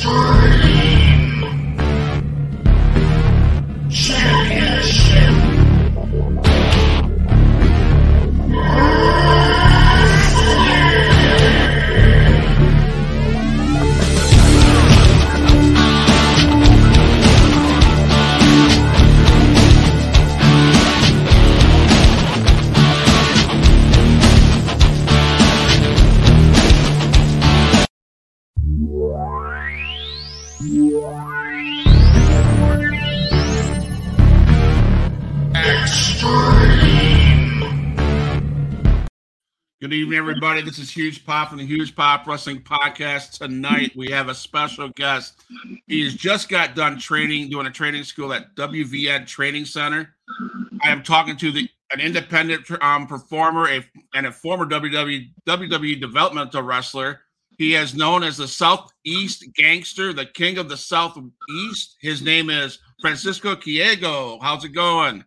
History. Good evening, everybody. This is Huge Pop from the Huge Pop Wrestling Podcast. Tonight, we have a special guest. He's just got done training, doing a training school at WVN Training Center. I am talking to the an independent um, performer a, and a former WWE, WWE developmental wrestler. He is known as the Southeast Gangster, the King of the Southeast. His name is Francisco Quiego. How's it going?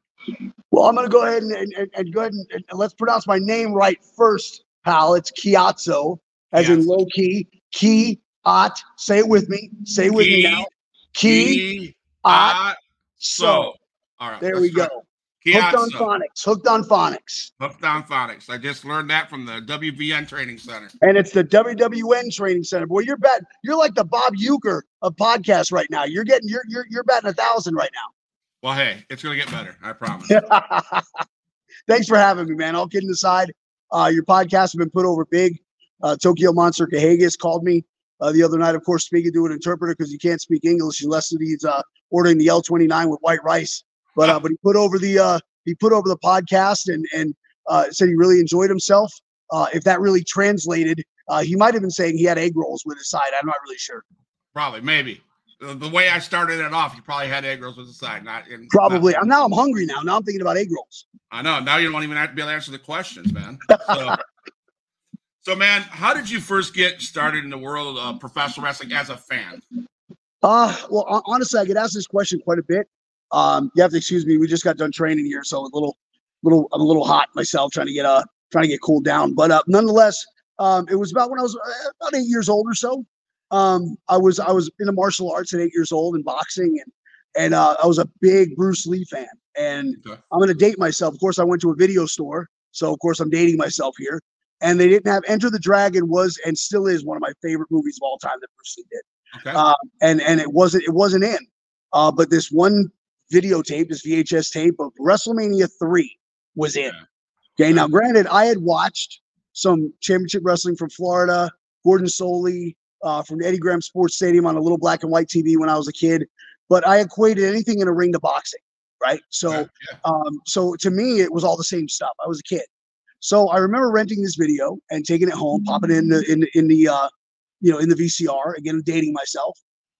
Well, I'm going to go ahead and, and, and go ahead and, and, let's pronounce my name right first, pal. It's Ciatso, as yes. in low key. Key, at. Say it with me. Say it with Ki, me now. Ki at. So. All right. There we go. Hooked on phonics. Hooked on phonics. Hooked on phonics. I just learned that from the WVN Training Center. And it's the WWN Training Center. Boy, you're bet. You're like the Bob Uecker of podcasts right now. You're getting. You're you're you're batting a thousand right now. Well, hey, it's going to get better. I promise. Thanks for having me, man. All kidding aside, uh, your podcast has been put over big. Uh, Tokyo Monster Kahagas called me uh, the other night, of course, speaking to an interpreter because he can't speak English unless he's uh, ordering the L29 with white rice. But uh, but he put over the uh, he put over the podcast and and uh, said he really enjoyed himself. Uh, if that really translated, uh, he might have been saying he had egg rolls with his side. I'm not really sure. Probably, maybe the way I started it off, you probably had egg rolls with the side. Not in, probably. Not, now I'm hungry now. Now I'm thinking about egg rolls. I know. Now you don't even have to be able to answer the questions, man. So, so man, how did you first get started in the world of professional wrestling as a fan? Uh, well, honestly, I get asked this question quite a bit. Um, you have to excuse me. We just got done training here, so a little, little, I'm a little hot myself, trying to get uh, trying to get cooled down. But uh, nonetheless, um, it was about when I was uh, about eight years old or so. Um, I was I was into martial arts at eight years old and boxing, and and uh, I was a big Bruce Lee fan. And okay. I'm going to date myself. Of course, I went to a video store, so of course I'm dating myself here. And they didn't have Enter the Dragon was and still is one of my favorite movies of all time that Bruce Lee did. Okay. Uh, and and it wasn't it wasn't in, uh, but this one videotape, this VHS tape of WrestleMania three was in. Okay. okay. Now, granted, I had watched some championship wrestling from Florida, Gordon Solie, uh, from Eddie Graham Sports Stadium on a little black and white TV when I was a kid. But I equated anything in a ring to boxing, right? So, yeah, yeah. Um, so to me, it was all the same stuff. I was a kid, so I remember renting this video and taking it home, popping it in the in in the uh, you know in the VCR. Again, dating myself,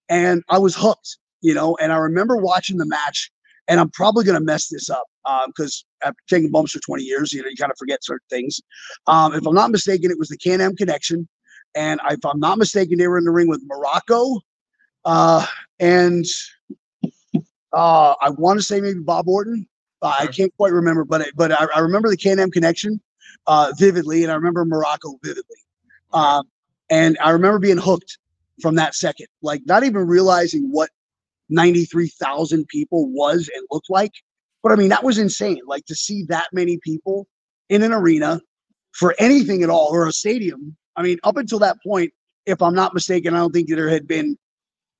and I was hooked, you know. And I remember watching the match, and I'm probably gonna mess this up because um, after taking bumps for 20 years, you know, you kind of forget certain things. Um, if I'm not mistaken, it was the Can-Am Connection and if I'm not mistaken, they were in the ring with Morocco, uh, and uh, I want to say maybe Bob Orton. Uh, I can't quite remember, but but I, I remember the Can-Am connection uh, vividly, and I remember Morocco vividly. Um, and I remember being hooked from that second, like not even realizing what 93,000 people was and looked like. But I mean, that was insane. Like to see that many people in an arena for anything at all or a stadium I mean, up until that point, if I'm not mistaken, I don't think there had been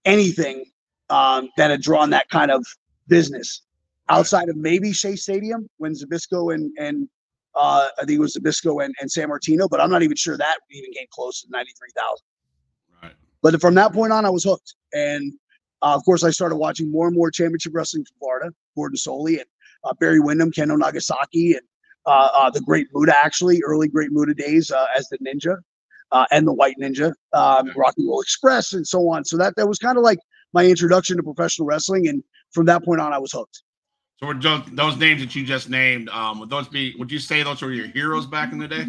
anything um, that had drawn that kind of business outside of maybe Shea Stadium when Zbyszko and and uh, I think it was Zbyszko and, and Sammartino, but I'm not even sure that even came close to 93,000. Right. But from that point on, I was hooked. And uh, of course, I started watching more and more championship wrestling from Florida, Gordon Solie and uh, Barry Windham, Kendo Nagasaki, and uh, uh, the Great Muta, actually, early Great Muta days uh, as the Ninja uh, and the White Ninja, um, Rock and Roll Express, and so on. So that that was kind of like my introduction to professional wrestling, and from that point on, I was hooked. So were those, those names that you just named, um, would those be? Would you say those were your heroes back in the day?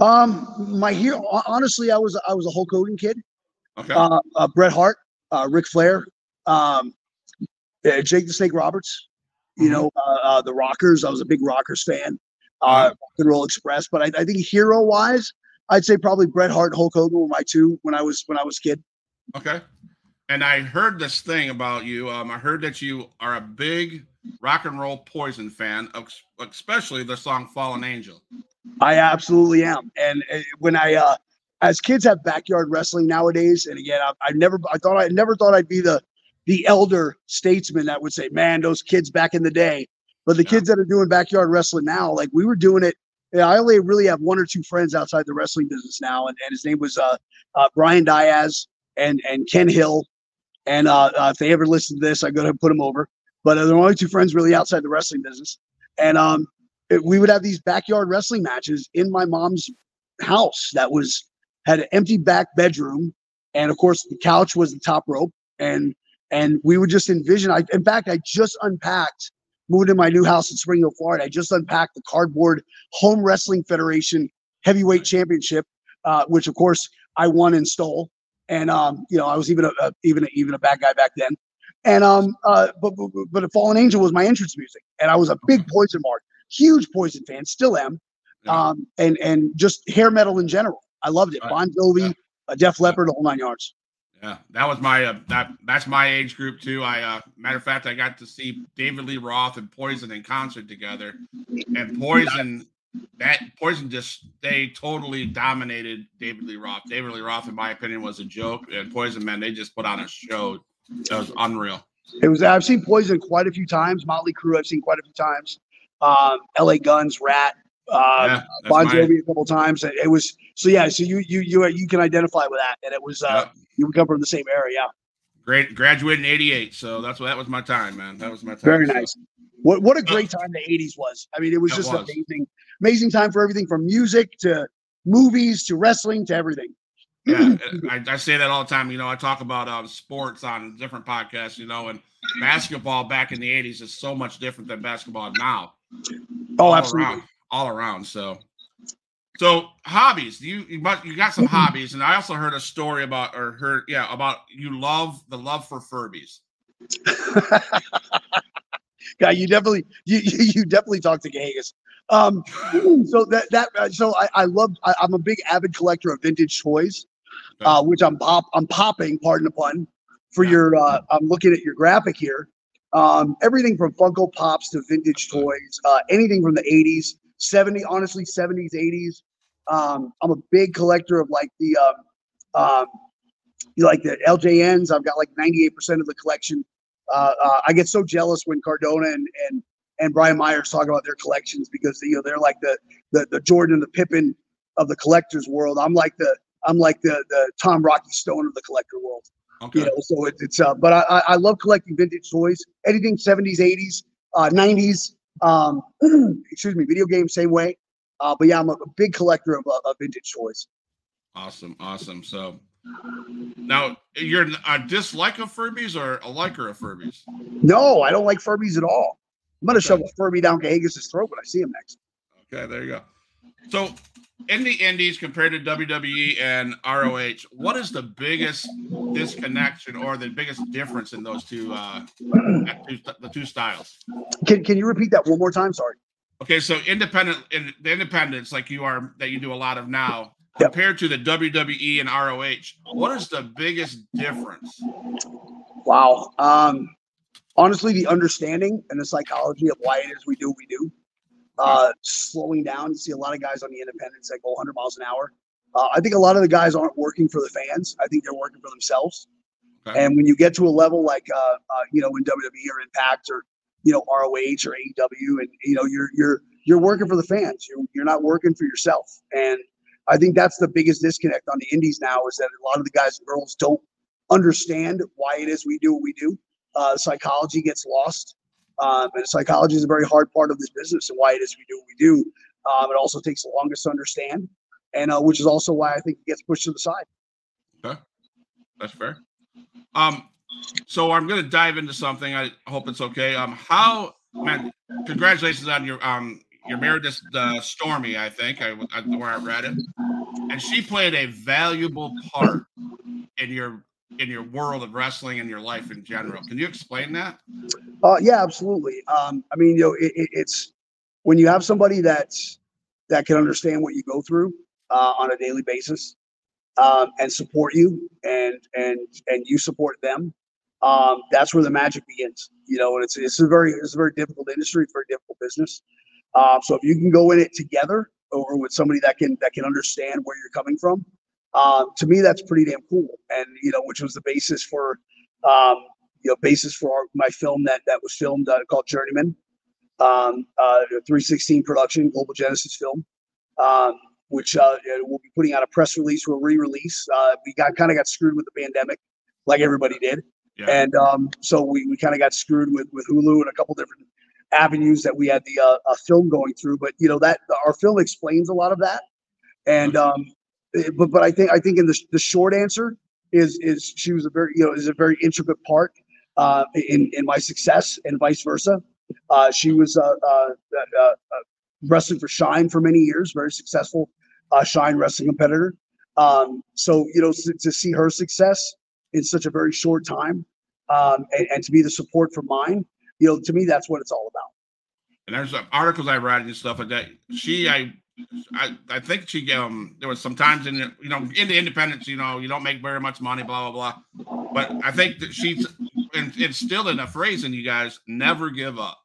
Um, my hero, honestly, I was I was a Hulk Hogan kid. Okay. Uh, uh, Bret Hart, uh, Ric Flair, um, uh, Jake the Snake Roberts. You mm-hmm. know, uh, uh, the Rockers. I was a big Rockers fan. Uh, Rock and Roll Express, but I, I think hero wise, I'd say probably Bret Hart, Hulk Hogan were my two when I was when I was kid. Okay. and I heard this thing about you. Um, I heard that you are a big rock and roll Poison fan, especially the song "Fallen Angel." I absolutely am. And uh, when I, uh, as kids have backyard wrestling nowadays, and again, I, I never, I thought I never thought I'd be the the elder statesman that would say, "Man, those kids back in the day." But the yeah. kids that are doing backyard wrestling now, like we were doing it. I only really have one or two friends outside the wrestling business now, and, and his name was uh, uh, Brian Diaz and and Ken Hill. And uh, uh, if they ever listen to this, I'm to put them over. But uh, they're only two friends really outside the wrestling business. And um, it, we would have these backyard wrestling matches in my mom's house that was had an empty back bedroom. And of course, the couch was the top rope. And and we would just envision. I, in fact, I just unpacked, moved to my new house in Spring Hill, Florida. I just unpacked the cardboard Home Wrestling Federation Heavyweight Championship, uh, which of course I won and stole and um, you know, I was even a, a even a, even a bad guy back then. And um, uh, but but, but a Fallen Angel was my entrance music, and I was a big Poison mark, huge Poison fan, still am. Um, and and just hair metal in general, I loved it. Bon Jovi, a Def Leppard, the whole nine yards. Yeah, that was my uh, that that's my age group too. I uh, matter of fact, I got to see David Lee Roth and Poison in concert together, and Poison that Poison just they totally dominated David Lee Roth. David Lee Roth, in my opinion, was a joke, and Poison man they just put on a show that was unreal. It was. I've seen Poison quite a few times. Motley Crue, I've seen quite a few times. Um, L.A. Guns, Ratt, uh, yeah, Bon Jovi my... a couple times. It was so yeah. So you you you you can identify with that, and it was uh, you come from the same area. Yeah. Great, graduated in '88, so that's what that was my time, man. That was my time. Very nice. What what a great time the '80s was. I mean, it was just was. amazing amazing time for everything from music to movies to wrestling to everything. yeah, I, I, say that all the time. You know, I talk about uh, sports on different podcasts. You know, and basketball back in the '80s is so much different than basketball now. Oh, all absolutely, around, all around. So, so hobbies. You you, you got some hobbies, and I also heard a story about or heard yeah about you love the love for Furbies. yeah, you definitely you you definitely talk to Gagas. Um, so that that uh, so I, I love I, am a big avid collector of vintage toys, uh, which I'm pop I'm popping, pardon the pun, for your uh, I'm looking at your graphic here. Um, everything from Funko Pops to vintage toys, uh, anything from the 80s, 70, honestly, 70s, 80s. Um, I'm a big collector of like the um, um, you like the LJNs. I've got like 98% of the collection. Uh, uh, I get so jealous when Cardona and, and and Brian Myers talk about their collections because you know they're like the the, the Jordan and the Pippen of the collectors world. I'm like the I'm like the the Tom Rocky Stone of the collector world. Okay. You know, so it, it's uh, but I I love collecting vintage toys, anything 70s, 80s, uh, 90s. Um, excuse me, video games same way. Uh, but yeah, I'm a, a big collector of, uh, of vintage toys. Awesome, awesome. So now you're a dislike of Furbies or a liker of Furbies? No, I don't like Furbies at all. I'm gonna okay. shove a Furby down Gagas's throat when I see him next. Okay, there you go. So in the Indies compared to WWE and ROH, what is the biggest disconnection or the biggest difference in those two, uh, the two styles? Can Can you repeat that one more time? Sorry. Okay, so independent, in the independence like you are that you do a lot of now, yep. compared to the WWE and ROH, what is the biggest difference? Wow. Um, honestly, the understanding and the psychology of why it is we do what we do, uh, slowing down. You see a lot of guys on the independents that go 100 miles an hour. Uh, I think a lot of the guys aren't working for the fans. I think they're working for themselves. Okay. And when you get to a level like, uh, uh, you know, in WWE or Impact or, you know, ROH or AEW, and you know, you're you're you're working for the fans. You're you're not working for yourself. And I think that's the biggest disconnect on the indies now is that a lot of the guys and girls don't understand why it is we do what we do uh, psychology gets lost. Um, and psychology is a very hard part of this business and why it is we do what we do. Um, it also takes the longest to understand, and uh, which is also why I think it gets pushed to the side. Okay, that's fair. Um, so I'm going to dive into something. I hope it's okay. Um, how man, congratulations on your um, you're married to uh, Stormy, I think, I, I, where I read it, and she played a valuable part in your in your world of wrestling and your life in general. Can you explain that? Uh, yeah, absolutely. Um, I mean, you know, it, it, it's when you have somebody that's that can understand what you go through uh, on a daily basis. um, and support you and and and you support them, um, that's where the magic begins. You know, and it's it's a very it's a very difficult industry, it's very difficult business. Uh, so if you can go in it together or with somebody that can that can understand where you're coming from, um, to me that's pretty damn cool. And you know, which was the basis for um, you know basis for our, my film that that was filmed uh, called Journeyman, um, uh, 316 production, Global Genesis film. Um, which uh, we'll be putting out a press release a re-release. Uh, we got kind of got screwed with the pandemic, like everybody did, yeah. and um, so we, we kind of got screwed with with Hulu and a couple different avenues that we had the uh, film going through. But you know that our film explains a lot of that, and um, eh, but but I think I think in the the short answer is is she was a very you know is a very intricate part uh, in in my success and vice versa. Uh, she was uh, uh, uh, uh wrestling for Shine for many years, very successful uh, Shine wrestling competitor. Um, so you know to, to, see her success in such a very short time, um, and, and, to be the support for mine, you know, to me that's what it's all about. And there's articles I read and stuff like that. She, I, I, I think she, um, there was some times in you know, in the independence, you know, you don't make very much money, blah blah blah. But I think that she's and it's still in a phrase in you guys: never give up.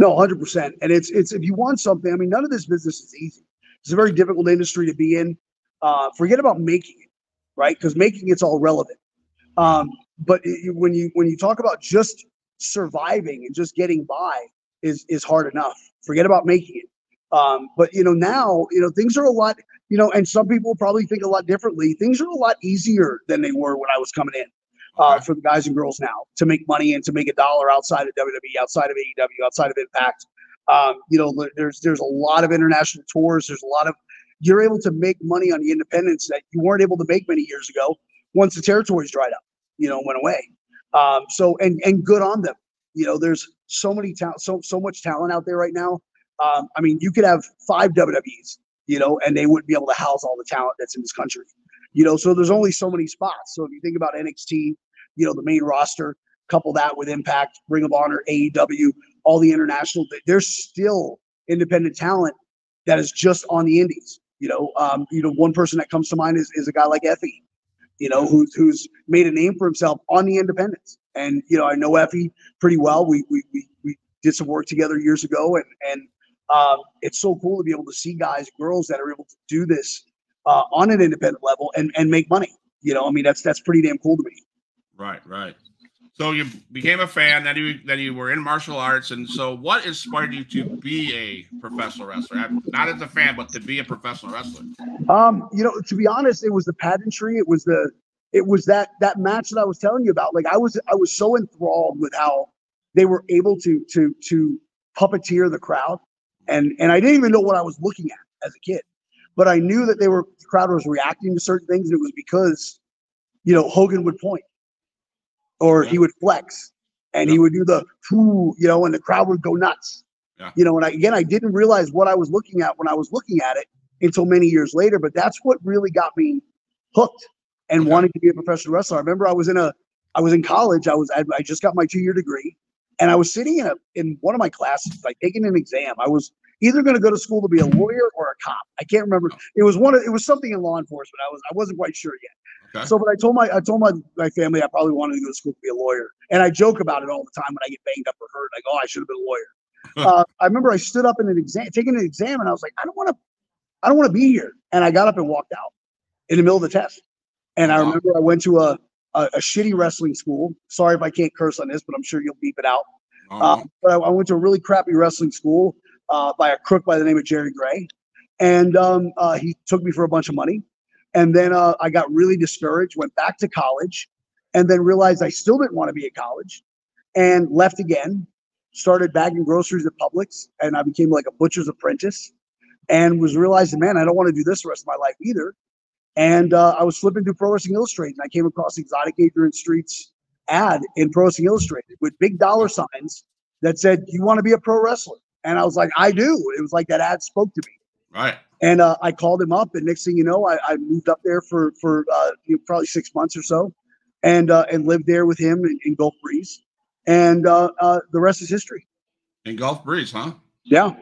No, hundred percent. And it's it's if you want something, I mean, none of this business is easy. It's a very difficult industry to be in. Uh, forget about making it, right? Because making it's all relevant. Um, but it, when you when you talk about just surviving and just getting by is is hard enough. Forget about making it. Um, but you know now you know things are a lot you know, and some people probably think a lot differently. Things are a lot easier than they were when I was coming in. Uh, for the guys and girls now to make money and to make a dollar outside of WWE, outside of AEW, outside of Impact. Um, you know, there's there's a lot of international tours. There's a lot of you're able to make money on the independents that you weren't able to make many years ago once the territories dried up, you know, went away. Um, so and and good on them. You know, there's so many talent, so so much talent out there right now. Um, I mean, you could have five WWEs, you know, and they wouldn't be able to house all the talent that's in this country. You know, so there's only so many spots. So if you think about NXT, you know, the main roster, couple that with Impact, Ring of Honor, AEW, all the international, there's still independent talent that is just on the indies. You know, um, you know, one person that comes to mind is, is a guy like Effy, you know, who's who's made a name for himself on the independents. And you know, I know Effy pretty well. We we we, we did some work together years ago, and and um, it's so cool to be able to see guys, girls that are able to do this uh, on an independent level and and make money. You know, I mean, that's that's pretty damn cool to me. Right, right. So you became a fan, then you then you were in martial arts, and so what inspired you to be a professional wrestler? Not as a fan, but to be a professional wrestler. Um, you know, to be honest, it was the pageantry. It was the it was that that match that I was telling you about. Like I was I was so enthralled with how they were able to to to puppeteer the crowd, and and I didn't even know what I was looking at as a kid, but I knew that they were the crowd was reacting to certain things, and it was because you know Hogan would point or yeah. he would flex and yeah. he would do the whoo, you know, and the crowd would go nuts. Yeah. You know, and I, again, I didn't realize what I was looking at when I was looking at it until many years later. But that's what really got me hooked and okay. wanting to be a professional wrestler. I remember I was in a, I was in college. I was, I, I just got my two year degree, and I was sitting in a in one of my classes, like taking an exam. I was either going to go to school to be a lawyer or a cop. I can't remember. Oh. It was one. Of, it was something in law enforcement. I was, I wasn't quite sure yet. Okay. So, but I told my I told my my family I probably wanted to go to school to be a lawyer, and I joke about it all the time when I get banged up or hurt. Like, oh, I should have been a lawyer. uh, I remember I stood up in an exam, taking an exam, and I was like, I don't want to, I don't want to be here. And I got up and walked out in the middle of the test. And I remember I went to a, a, a shitty wrestling school. Sorry if I can't curse on this, but I'm sure you'll beep it out. Uh, but I, I, went to a really crappy wrestling school uh, by a crook by the name of Jerry Gray, and um, uh, he took me for a bunch of money. And then uh, I got really discouraged, went back to college, and then realized I still didn't want to be at college and left again. Started bagging groceries at Publix, and I became like a butcher's apprentice and was realizing, man, I don't want to do this the rest of my life either. And uh, I was flipping through Pro Wrestling Illustrated, and I came across Exotic Adrian Street's ad in Pro Wrestling Illustrated with big dollar signs that said, "You want to be a pro wrestler?" And I was like, "I do." It was like that ad spoke to me. Right. And uh, I called him up, and next thing you know, I, I moved up there for for uh, you know, probably six months or so, and uh, and lived there with him in, in Gulf Breeze, and uh, uh, the rest is history. In Gulf Breeze, huh? Yeah.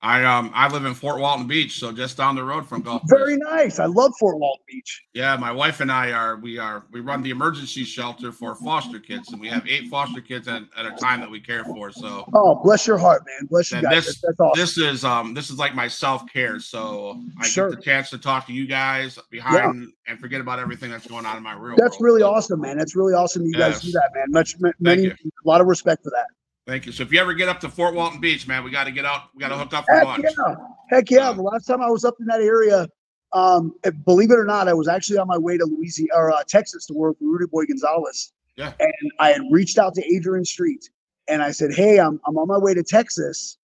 I um I live in Fort Walton Beach, so just down the road from Gulf. Very nice. I love Fort Walton Beach. Yeah, my wife and I are we are we run the emergency shelter for foster kids, and we have eight foster kids at, at a time that we care for. So oh, bless your heart, man. Bless you guys. This, that's, awesome. This is um this is like my self care. So I sure. get the chance to talk to you guys behind yeah. and forget about everything that's going on in my real. That's world. really so, awesome, man. That's really awesome. You yes. guys do that, man. Much many a lot of respect for that. Thank you. So if you ever get up to Fort Walton Beach, man, we got to get out. We got to hook up for Heck lunch. Yeah. Heck yeah. the last time I was up in that area, um, believe it or not, I was actually on my way to Louisiana or uh, Texas to work with Rudy Boy Gonzalez. Yeah. And I had reached out to Adrian Street and I said, Hey, I'm, I'm on my way to Texas.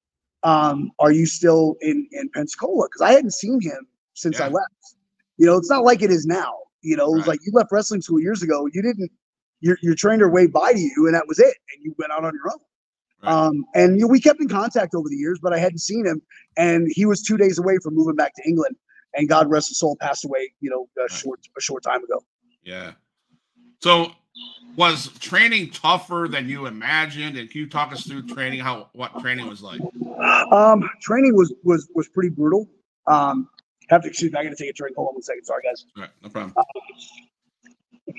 Um, are you still in, in Pensacola? Because I hadn't seen him since yeah. I left. You know, it's not like it is now. You know, it was like you left wrestling school years ago. You didn't, your, your trainer waved by to you and that was it. And you went out on your own. Um, and you know, we kept in contact over the years, but I hadn't seen him. And he was two days away from moving back to England. And God rest his soul, passed away, you know, a right. short a short time ago. Yeah. So, was training tougher than you imagined? And can you talk us through training? How what training was like? Um, training was was was pretty brutal. Um, have to excuse me. I got to take a drink. Hold on one second. Sorry, guys. All right, no problem. Uh,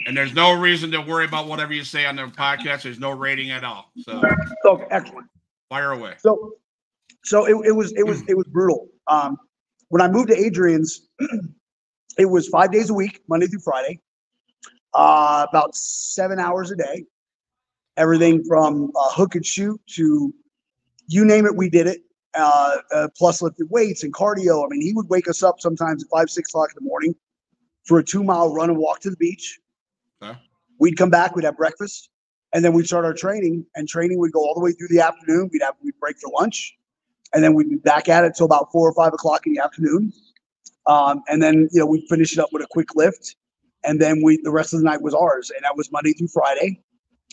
and there's no reason to worry about whatever you say on the podcast. There's no rating at all. So okay, excellent. Fire away. So so it, it was it was it was brutal. Um when I moved to Adrian's, it was five days a week, Monday through Friday, uh, about seven hours a day. Everything from uh, hook and shoot to you name it, we did it. Uh, uh, plus lifted weights and cardio. I mean, he would wake us up sometimes at five, six o'clock in the morning for a two mile run and walk to the beach. We'd come back, we'd have breakfast, and then we'd start our training. And training would go all the way through the afternoon. We'd have we'd break for lunch, and then we'd be back at it till about four or five o'clock in the afternoon. Um, and then you know we'd finish it up with a quick lift, and then we the rest of the night was ours, and that was Monday through Friday,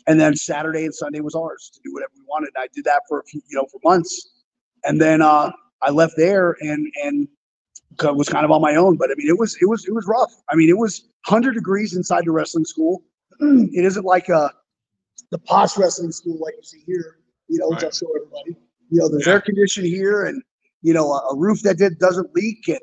and then Saturday and Sunday was ours to do whatever we wanted. And I did that for a few, you know for months, and then uh, I left there and and was kind of on my own. But I mean, it was it was it was rough. I mean, it was 100 degrees inside the wrestling school. it isn't like a the posh wrestling school like you see here. You know, right. just show everybody. You know, there's yeah. air conditioning here, and you know, a, a, roof that did doesn't leak, and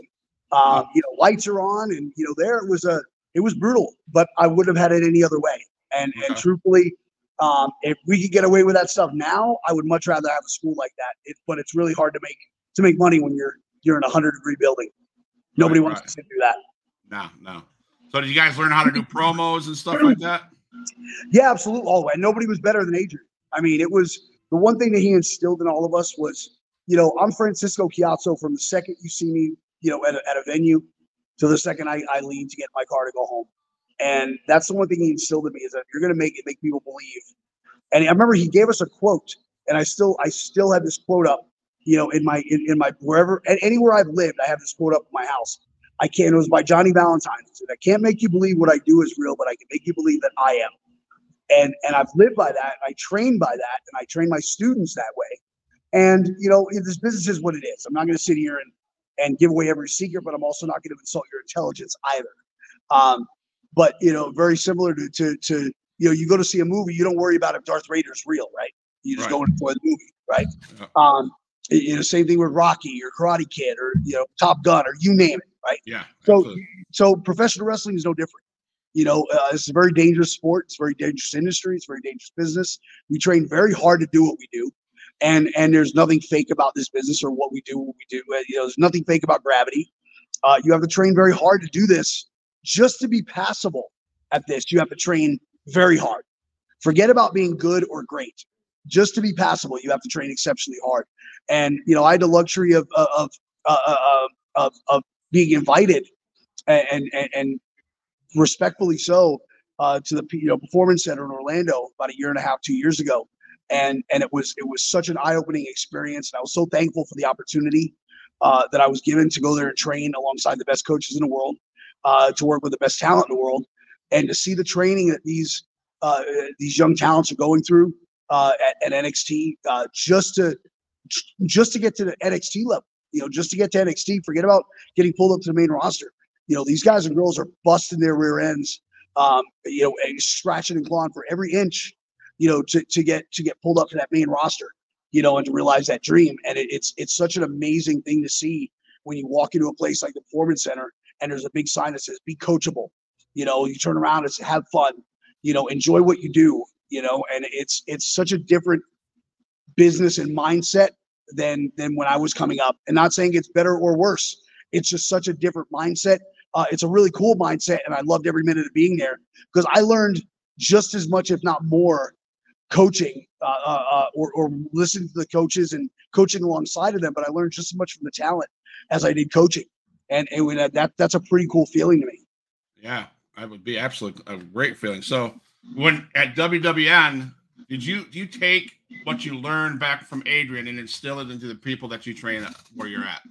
um, you know, lights are on, and you know, there it was a it was brutal, but I wouldn't have had it any other way. And okay. and truthfully, um, if we could get away with that stuff now, I would much rather have a school like that. It, but it's really hard to make to make money when you're you're in a hundred degree building. Nobody right, wants right. to do that. No, no. So did you guys learn how to do promos and stuff like that? Yeah, absolutely. Oh, and nobody was better than Adrian. I mean, it was the one thing that he instilled in all of us was, you know, I'm Francisco Ciatso from the second you see me, you know, at a, at a venue to the second I, I leave to get my car to go home. And that's the one thing he instilled in me is that you're going to make it make people believe. And I remember he gave us a quote, and I still I still have this quote up, you know, in my in, in my wherever and anywhere I've lived, I have this quote up in my house. I can't. It was by Johnny Valentine. Said, "I can't make you believe what I do is real, but I can make you believe that I am." And and I've lived by that. I train by that, and I train my students that way. And you know, this business is what it is. I'm not going to sit here and and give away every secret, but I'm also not going to insult your intelligence either. Um, but you know, very similar to, to to you know, you go to see a movie, you don't worry about if Darth Vader is real, right? You just right. go in for the movie, right? Um, you know, same thing with Rocky or Karate Kid or you know Top Gun or you name it, right? Yeah. So absolutely. so professional wrestling is no different. You know, uh, it's a very dangerous sport. It's a very dangerous industry. It's a very dangerous business. We train very hard to do what we do, and and there's nothing fake about this business or what we do. What we do. Uh, you know, there's nothing fake about gravity. Uh, you have to train very hard to do this. Just to be passable at this, you have to train very hard. Forget about being good or great. Just to be passable, you have to train exceptionally hard. And you know, I had the luxury of of uh, uh, of, of being invited and and, and respectfully so uh, to the you know performance center in Orlando about a year and a half, two years ago, and and it was it was such an eye opening experience, and I was so thankful for the opportunity uh, that I was given to go there and train alongside the best coaches in the world, uh, to work with the best talent in the world, and to see the training that these uh, these young talents are going through uh, at, at, NXT, uh, just to just to get to the NXT level you know, just to get to NXT, forget about getting pulled up to the main roster. You know, these guys and girls are busting their rear ends, um, you know, scratching and clawing for every inch, you know, to, to get to get pulled up to that main roster. you know, and to realize that dream. And it, it's it's such an amazing thing to see when you walk into a place like the Performance Center and there's a big sign that says "Be coachable." You know, you turn around and have fun. You know, enjoy what you do. You know, and it's it's such a different business and mindset than than when I was coming up. And not saying it's better or worse. It's just such a different mindset. Uh, it's a really cool mindset, and I loved every minute of being there because I learned just as much, if not more, coaching uh, uh, uh, or, or listening to the coaches and coaching alongside of them. But I learned just as much from the talent as I did coaching, and, and that that's a pretty cool feeling to me. Yeah, that would be absolutely a great feeling. So when at WWN, did you do you take what you learned back from Adrian and instill it into the people that you train where you're at?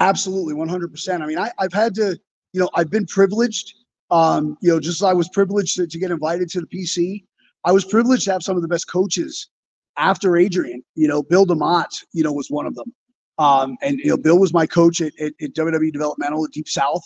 Absolutely, 100%. I mean, I, I've had to, you know, I've been privileged. Um, you know, just as I was privileged to, to get invited to the PC, I was privileged to have some of the best coaches after Adrian. You know, Bill DeMott, you know, was one of them. Um, and you know, Bill was my coach at, at, at WWE Developmental at Deep South,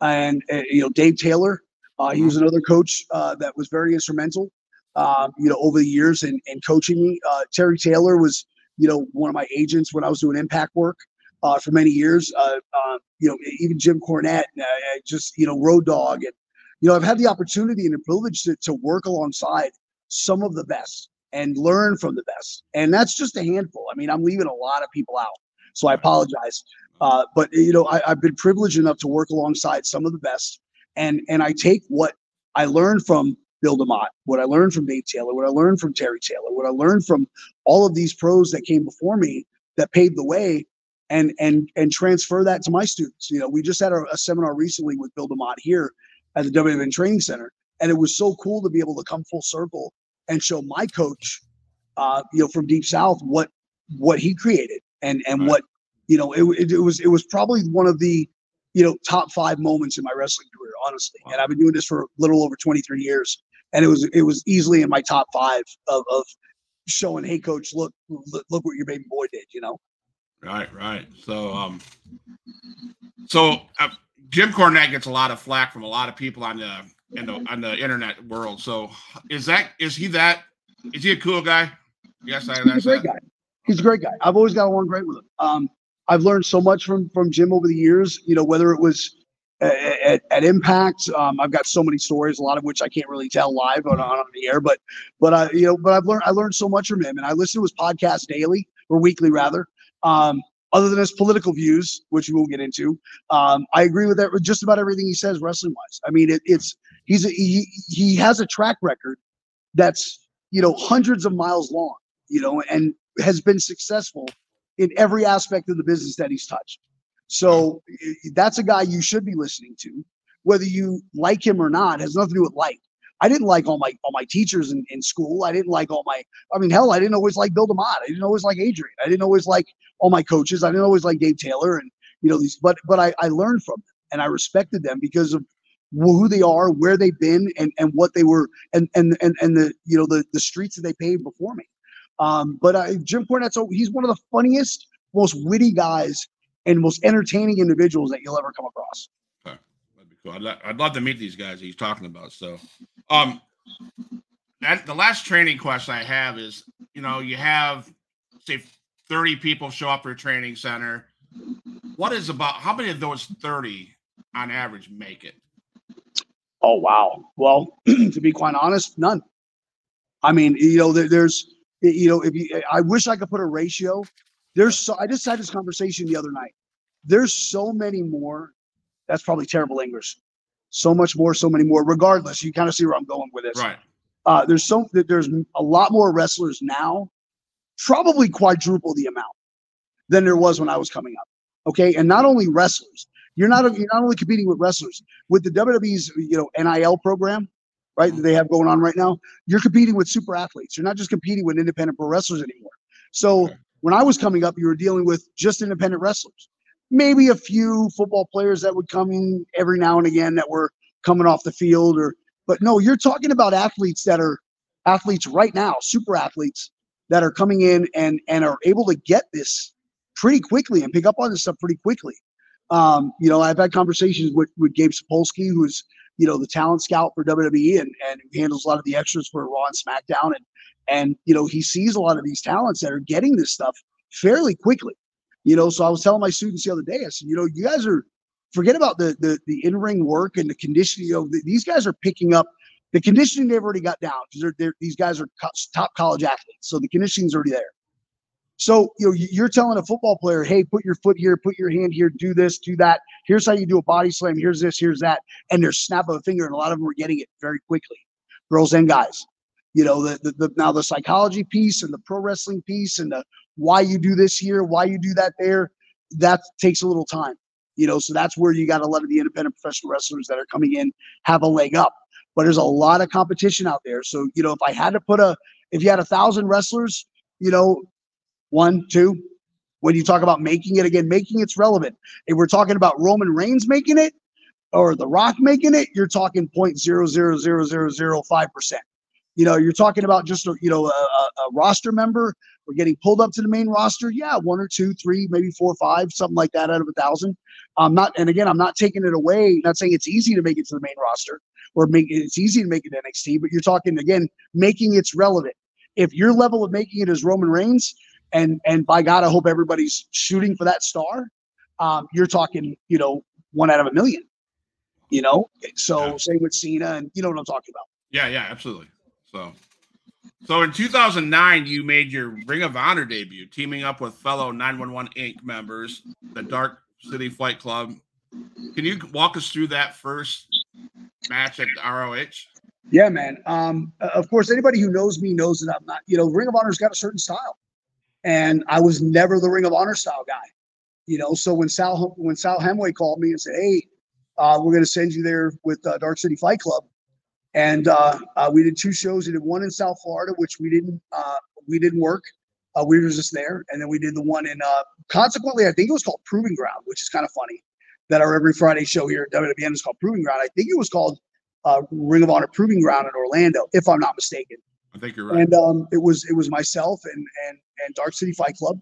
and uh, you know, Dave Taylor, uh, he was another coach uh, that was very instrumental um, you know, over the years and, and coaching me. Uh, Terry Taylor was, you know, one of my agents when I was doing impact work uh, for many years. Uh, uh you know, even Jim Cornette, uh, just, you know, Road Dog. And, you know, I've had the opportunity and the privilege to, to work alongside some of the best and learn from the best. And that's just a handful. I mean, I'm leaving a lot of people out. So I apologize. But, you know, I, I've been privileged enough to work alongside some of the best. And, and I take what I learned from Bill DeMott, what I learned from Dave Taylor, what I learned from Terry Taylor, what I learned from all of these pros that came before me that paved the way and and and transfer that to my students. You know, we just had a, a seminar recently with Bill DeMott here at the WWN Training Center, and it was so cool to be able to come full circle and show my coach, uh, you know, from Deep South what what he created and and right. what you know it, it, it was it was probably one of the you know top five moments in my wrestling career honestly wow. and i've been doing this for a little over 23 years and it was it was easily in my top five of, of showing, hey, coach, look, look, look what your baby boy did, you know. Right, right. So, um, so uh, Jim Cornette gets a lot of flack from a lot of people on the in the on the internet world. So, is that is he that is he a cool guy? Yes, I. He's a great that. guy. He's a great guy. I've always got along great with him. Um, I've learned so much from from Jim over the years. You know, whether it was at, at Impact. Um, I've got so many stories, a lot of which I can't really tell live on, on the air. But but I you know but I've learned I learned so much from him, and I listen to his podcast daily or weekly rather. Um, other than his political views, which we will get into, um, I agree with that with just about everything he says wrestling wise. I mean, it, it's he's a, he he has a track record that's you know hundreds of miles long, you know, and has been successful in every aspect of the business that he's touched. So that's a guy you should be listening to, whether you like him or not. Has nothing to do with like. I didn't like all my all my teachers in, in school. I didn't like all my. I mean, hell, I didn't always like Bill DeMott. I didn't always like Adrian. I didn't always like all my coaches. I didn't always like Dave Taylor and you know these. But but I, I learned from them and I respected them because of who they are, where they've been, and and what they were, and and and and the you know the the streets that they paved before me. Um, but I, Jim Cornette, so he's one of the funniest, most witty guys and most entertaining individuals that you'll ever come across. Okay. That'd be cool. I'd, I'd love to meet these guys he's talking about. So, um, that the last training question I have is, you know, you have say 30 people show up for a training center. What is about how many of those 30 on average make it? Oh wow. Well, to be quite honest, none. I mean, you know, there, there's, you know, if you, I wish I could put a ratio there's so I just had this conversation the other night. There's so many more. That's probably terrible English. So much more, so many more. Regardless, you kind of see where I'm going with this. Right. Uh, there's so there's a lot more wrestlers now, probably quadruple the amount than there was when I was coming up. Okay, and not only wrestlers. You're not you're not only competing with wrestlers with the WWE's you know NIL program, right? That they have going on right now. You're competing with super athletes. You're not just competing with independent pro wrestlers anymore. So okay. When I was coming up, you were dealing with just independent wrestlers. Maybe a few football players that would come in every now and again that were coming off the field or but no, you're talking about athletes that are athletes right now, super athletes that are coming in and and are able to get this pretty quickly and pick up on this stuff pretty quickly. Um, you know, I've had conversations with with Gabe Sapolsky, who's you know, the talent scout for WWE and, and handles a lot of the extras for Raw and SmackDown. And, and, you know, he sees a lot of these talents that are getting this stuff fairly quickly. You know, so I was telling my students the other day, I said, you know, you guys are forget about the the, the in-ring work and the conditioning. You know, the, these guys are picking up the conditioning they've already got down because these guys are co- top college athletes. So the conditioning's already there. So you know, you're telling a football player, "Hey, put your foot here, put your hand here, do this, do that. Here's how you do a body slam. Here's this, here's that." And they're snap of a finger, and a lot of them are getting it very quickly, girls and guys. You know, the, the, the now the psychology piece and the pro wrestling piece and the why you do this here, why you do that there, that takes a little time. You know, so that's where you got a lot of the independent professional wrestlers that are coming in have a leg up. But there's a lot of competition out there. So you know, if I had to put a, if you had a thousand wrestlers, you know, one, two. When you talk about making it again, making it's relevant. If we're talking about Roman Reigns making it or The Rock making it, you're talking point zero zero zero zero zero five percent. You know, you're talking about just a you know a, a, roster member we're getting pulled up to the main roster. Yeah, one or two, three, maybe four or five, something like that out of a thousand. I'm not, and again, I'm not taking it away. Not saying it's easy to make it to the main roster or make it's easy to make it NXT, but you're talking again making it's relevant. If your level of making it is Roman Reigns, and and by God, I hope everybody's shooting for that star. Um, you're talking, you know, one out of a million. You know, so yeah. same with Cena, and you know what I'm talking about. Yeah, yeah, absolutely. So, so in 2009, you made your Ring of Honor debut, teaming up with fellow 911 Inc. members, the Dark City Fight Club. Can you walk us through that first match at ROH? Yeah, man. Um, of course, anybody who knows me knows that I'm not. You know, Ring of Honor's got a certain style and I was never the Ring of Honor style guy. You know, so when Sal when Sal Hamaoui called me and said, "Hey, uh, we're going to send you there with uh, Dark City Fight Club," and uh, uh, we did two shows. We did one in South Florida, which we didn't uh, we didn't work. Uh, we were just there, and then we did the one in. consequently, I think it was called Proving Ground, which is kind of funny that our every Friday show here at WWN is called Proving Ground. I think it was called Ring of Honor Proving Ground in Orlando, if I'm not mistaken. I think you're right. And um, it was it was myself and and and Dark City Fight Club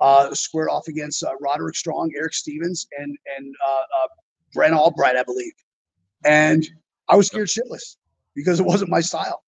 uh, squared off against uh, Roderick Strong, Erick Stevens, and and uh, uh, Brent Albright, I believe. And I was scared shitless because it wasn't my style.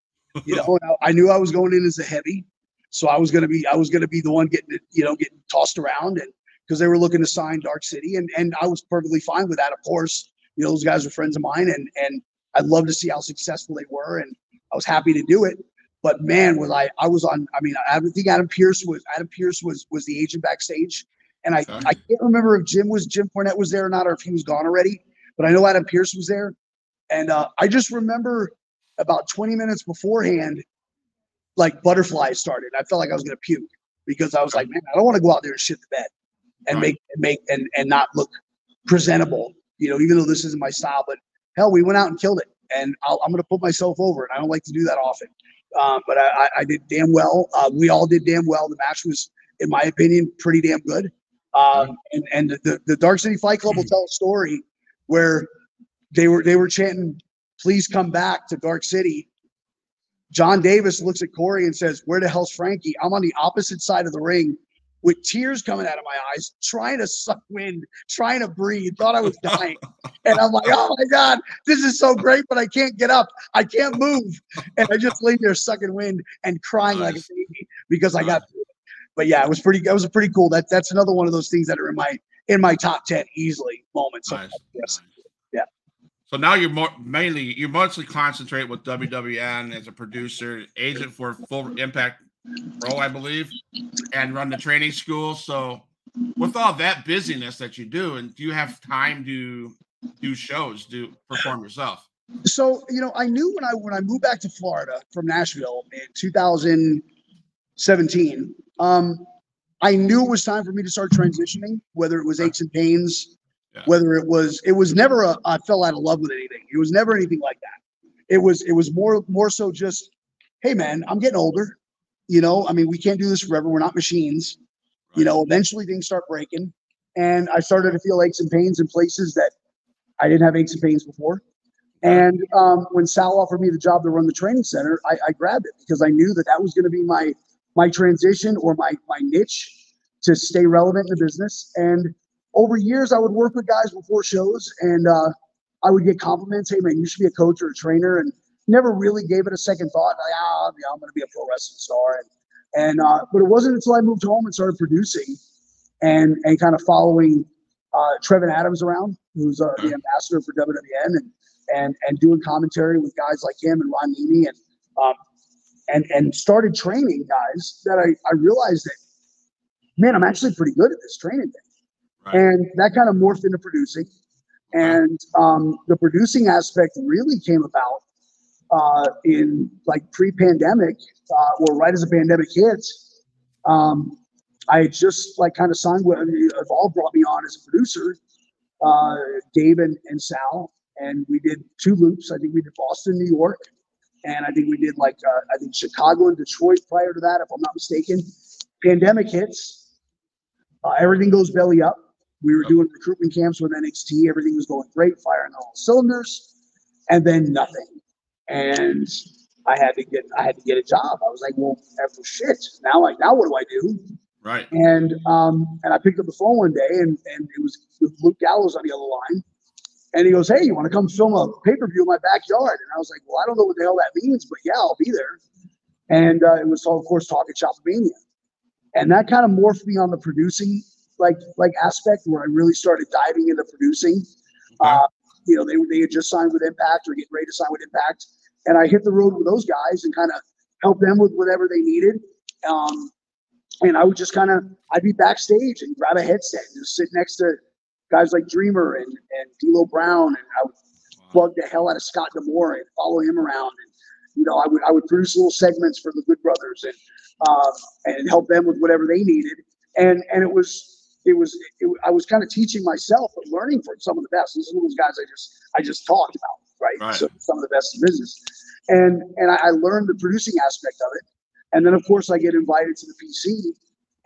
You know, I knew I was going in as a heavy, so I was gonna be I was gonna be the one getting it, you know, getting tossed around, and because they were looking to sign Dark City, and and I was perfectly fine with that. Of course, you know, those guys were friends of mine, and and I'd love to see how successful they were, and I was happy to do it. But man, was I I was on. I mean, I think Adam Pearce was Adam Pearce was was the agent backstage, and I I can't remember if Jim was Jim Cornette was there or not, or if he was gone already. But I know Adam Pearce was there, and uh, I just remember about 20 minutes beforehand, like butterflies started. I felt like I was gonna puke because I was like, man, I don't want to go out there and shit the bed and right. make and make and and not look presentable. You know, even though this isn't my style, but hell, we went out and killed it, and i am going to put myself over it. I don't like to do that often. Um, but I, I, did damn well. Uh, we all did damn well. The match was, in my opinion, pretty damn good. Um, and and the, the Dark City Fight Club will tell a story where they were they were chanting, "Please come back to Dark City." Jon Davis looks at Kory and says, "Where the hell's Frankie?" I'm on the opposite side of the ring with tears coming out of my eyes, trying to suck wind, trying to breathe, thought I was dying. and I'm like, oh my God, this is so great, but I can't get up. I can't move. And I just lay there sucking wind and crying like a baby because I got through it. But yeah, it was pretty, it was a pretty cool. That that's another one of those things that are in my in my top 10 easily moments. Nice. Yes. Yeah. So now you're more mainly you mostly concentrate with WWN as a producer, agent for Full Impact Pro, I believe, and run the training school. So, with all that busyness that you do, and do you have time to do shows, do perform yourself? So, you know, I knew when I when I moved back to Florida from Nashville in 2017, um, I knew it was time for me to start transitioning, whether it was aches and pains, yeah. whether it was it was never a I fell out of love with anything. It was never anything like that. It was it was more more so just, hey man, I'm getting older. You know, I mean, we can't do this forever. We're not machines. Right. You know, eventually things start breaking. And I started to feel aches and pains in places that I didn't have aches and pains before. And um, when Sal offered me the job to run the training center, I, I grabbed it because I knew that that was going to be my my transition or my my niche to stay relevant in the business. And over years, I would work with guys before shows, and uh, I would get compliments. Hey man, you should be a coach or a trainer, and never really gave it a second thought. Like, ah, yeah, I'm going to be a pro wrestling star. And and uh, but it wasn't until I moved home and started producing, and and kind of following uh, Trevin Adams around, who's uh, the ambassador for WWN, and and and doing commentary with guys like him and Ron Niemi, and um, and and started training guys that I I realized that man, I'm actually pretty good at this training thing. Right. And that kind of morphed into producing. And um, the producing aspect really came about uh, in like pre-pandemic, uh, or right as the pandemic hit. Um, I just like kind of signed with Evolve brought me on as a producer, uh, Dave and, and Sal, and we did two loops. I think we did Boston, New York, and I think we did like uh, I think Chicago and Detroit prior to that, if I'm not mistaken. Pandemic hits, uh, everything goes belly up. We were doing recruitment camps with NXT. Everything was going great, firing all cylinders, and then nothing. And I had to get I had to get a job. I was like, well, after shit. Now like now what do I do? Right. And um and I picked up the phone one day and and it was Luke Gallows on the other line. And he goes, Hey, you want to come film a pay-per-view in my backyard? And I was like, Well, I don't know what the hell that means, but yeah, I'll be there. And uh, it was of course talking Shopomania. And that kind of morphed me on the producing like like aspect where I really started diving into producing. Okay. Uh, you know, they they had just signed with Impact or getting ready to sign with Impact, and I hit the road with those guys and kind of help them with whatever they needed. Um, and I would just kind of I'd be backstage and grab a headset and just sit next to guys like Dreamer and and D'Lo Brown, and I would plug the hell out of Scott D'Amore and follow him around. And you know, I would I would produce little segments for the Good Brothers and uh, and help them with whatever they needed. And and it was it was it, I was kind of teaching myself but learning from some of the best. These are those guys I just I just talked about, right? right. So some of the best in business, and and I, I, learned the producing aspect of it, and then of course I get invited to the PC,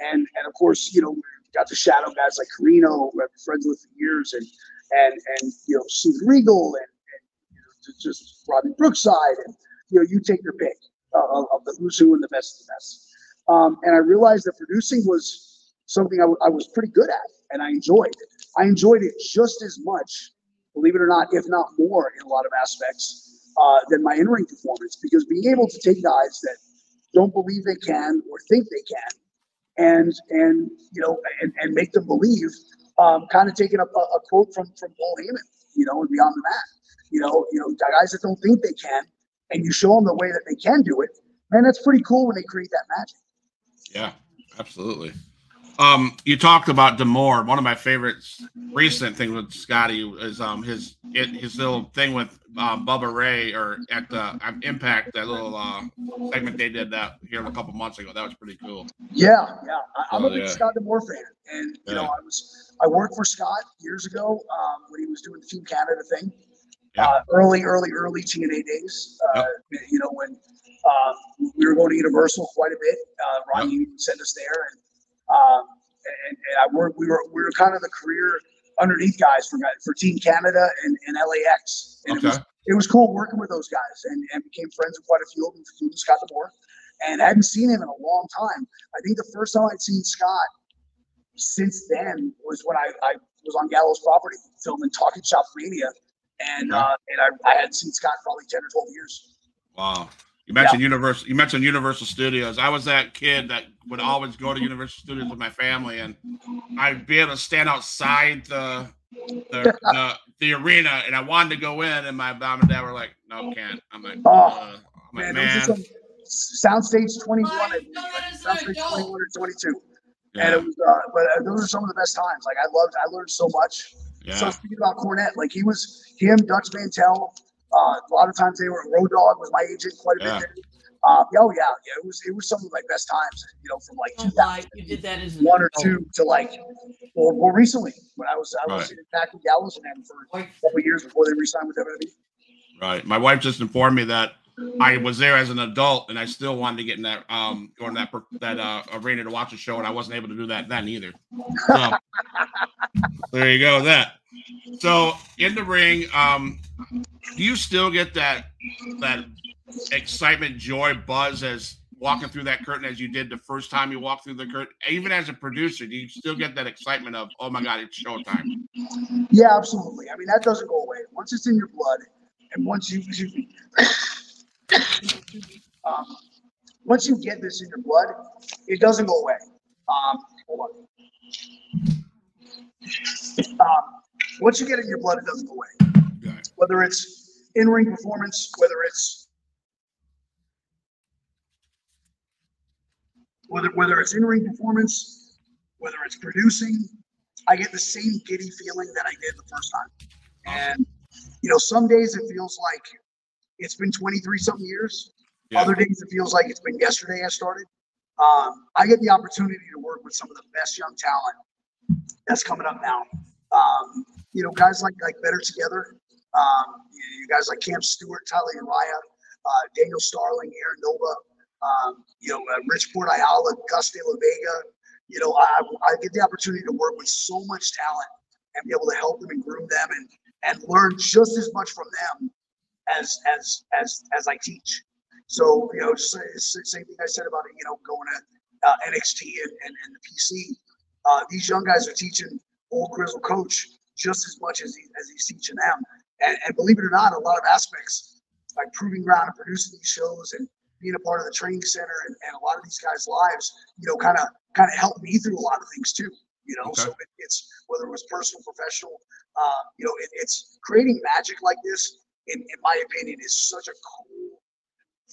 and and of course you know got to shadow guys like Corino, who I've been friends with for years, and and and you know Steven Regal and, and you know, just Robbie Brookside, and you know you take your pick uh, of the who's who and the best of the best. Um, and I realized that producing was something I, w- I was pretty good at and I enjoyed. I enjoyed it just as much, believe it or not, if not more in a lot of aspects uh, than my in ring performance because being able to take guys that don't believe they can or think they can and and you know and, and make them believe um, kind of taking a, a, quote from from Paul Heyman, you know, and beyond the mat. You know, you know, guys that don't think they can, and you show them the way that they can do it, man, that's pretty cool when they create that magic. Yeah, absolutely. Um, you talked about D'Amore. One of my favorites, recent things with Scotty is um his it, his little thing with uh, Bubba Ray or at the um, Impact that little uh, segment they did that here a couple months ago. That was pretty cool. Yeah, yeah. I, am a big yeah. Scott D'Amore fan, and you yeah. know I was I worked for Scott years ago um, when he was doing the Team Canada thing. Yeah. Uh, early, early, early TNA days. Uh, yep. You know when um, we were going to Universal quite a bit. Uh, Ron yep. sent us there, and um, and, and I worked, we were we were kind of the career underneath guys for for Team Canada and, and LAX. And okay. it was it was cool working with those guys and, and became friends with quite a few of them, including Scott D'Amore. And I hadn't seen him in a long time. I think the first time I'd seen Scott since then was when I, I was on Gallows property filming Talking Shop Mania. And okay. uh, and I, I hadn't seen Scott probably 10 or 12 years. Wow. You mentioned yeah. Universal. You mentioned Universal Studios. I was that kid that would always go to Universal Studios with my family, and I'd be able to stand outside the the, the, the arena, and I wanted to go in, and my mom and dad were like, "No, can't." I'm like, oh, uh, I'm man, like, man. Soundstage 21, Soundstage 21 or 22. Yeah. And it was, uh, but uh, those are some of the best times. Like I loved, I learned so much. Yeah. So speaking about Cornette, like he was him, Dutch Mantell, uh, a lot of times they were Road Dog was my agent quite a yeah. bit. Um, oh yeah, yeah, it was it was some of my best times. You know, from like oh, you did that as one or two to like more, more recently when I was I was right. back with Gallows and them for a couple years before they resigned with WWE. Right. My wife just informed me that I was there as an adult and I still wanted to get in that um go in that that uh, arena to watch a show and I wasn't able to do that then either. So, there you go. That. So in the ring, um, do you still get that that excitement, joy, buzz as walking through that curtain as you did the first time you walked through the curtain? Even as a producer, do you still get that excitement of, oh my God, it's showtime? Yeah, absolutely. I mean, that doesn't go away. Once it's in your blood, and once you, you um, once you get this in your blood, it doesn't go away. Um, hold on. Um, once you get it in your blood, it doesn't go away. Whether it's in ring performance, whether it's whether whether it's in ring performance, whether it's producing, I get the same giddy feeling that I did the first time. And you know, some days it feels like it's been 23 something years. Yeah. Other days it feels like it's been yesterday I started. Um, I get the opportunity to work with some of the best young talent that's coming up now. Um, you know, guys like like Better Together, um, you guys like Cam Stewart, Tyler Uriah, uh, Daniel Starling, Aaron Nova, um, you know, uh, Rich Port Ayala, Gus De La Vega. You know, I, I get the opportunity to work with so much talent and be able to help them and groom them and and learn just as much from them as as as as I teach. So you know, same thing I said about you know going to uh, NXT and, and, and the PC. Uh, these young guys are teaching old grizzle coach just as much as he, as he's teaching them. And, and believe it or not, a lot of aspects like proving ground and producing these shows and being a part of the training center and, and a lot of these guys' lives, you know, kind of kind of helped me through a lot of things too. You know, okay. so it, it's whether it was personal, professional, uh, you know, it, it's creating magic like this. In, in my opinion, is such a cool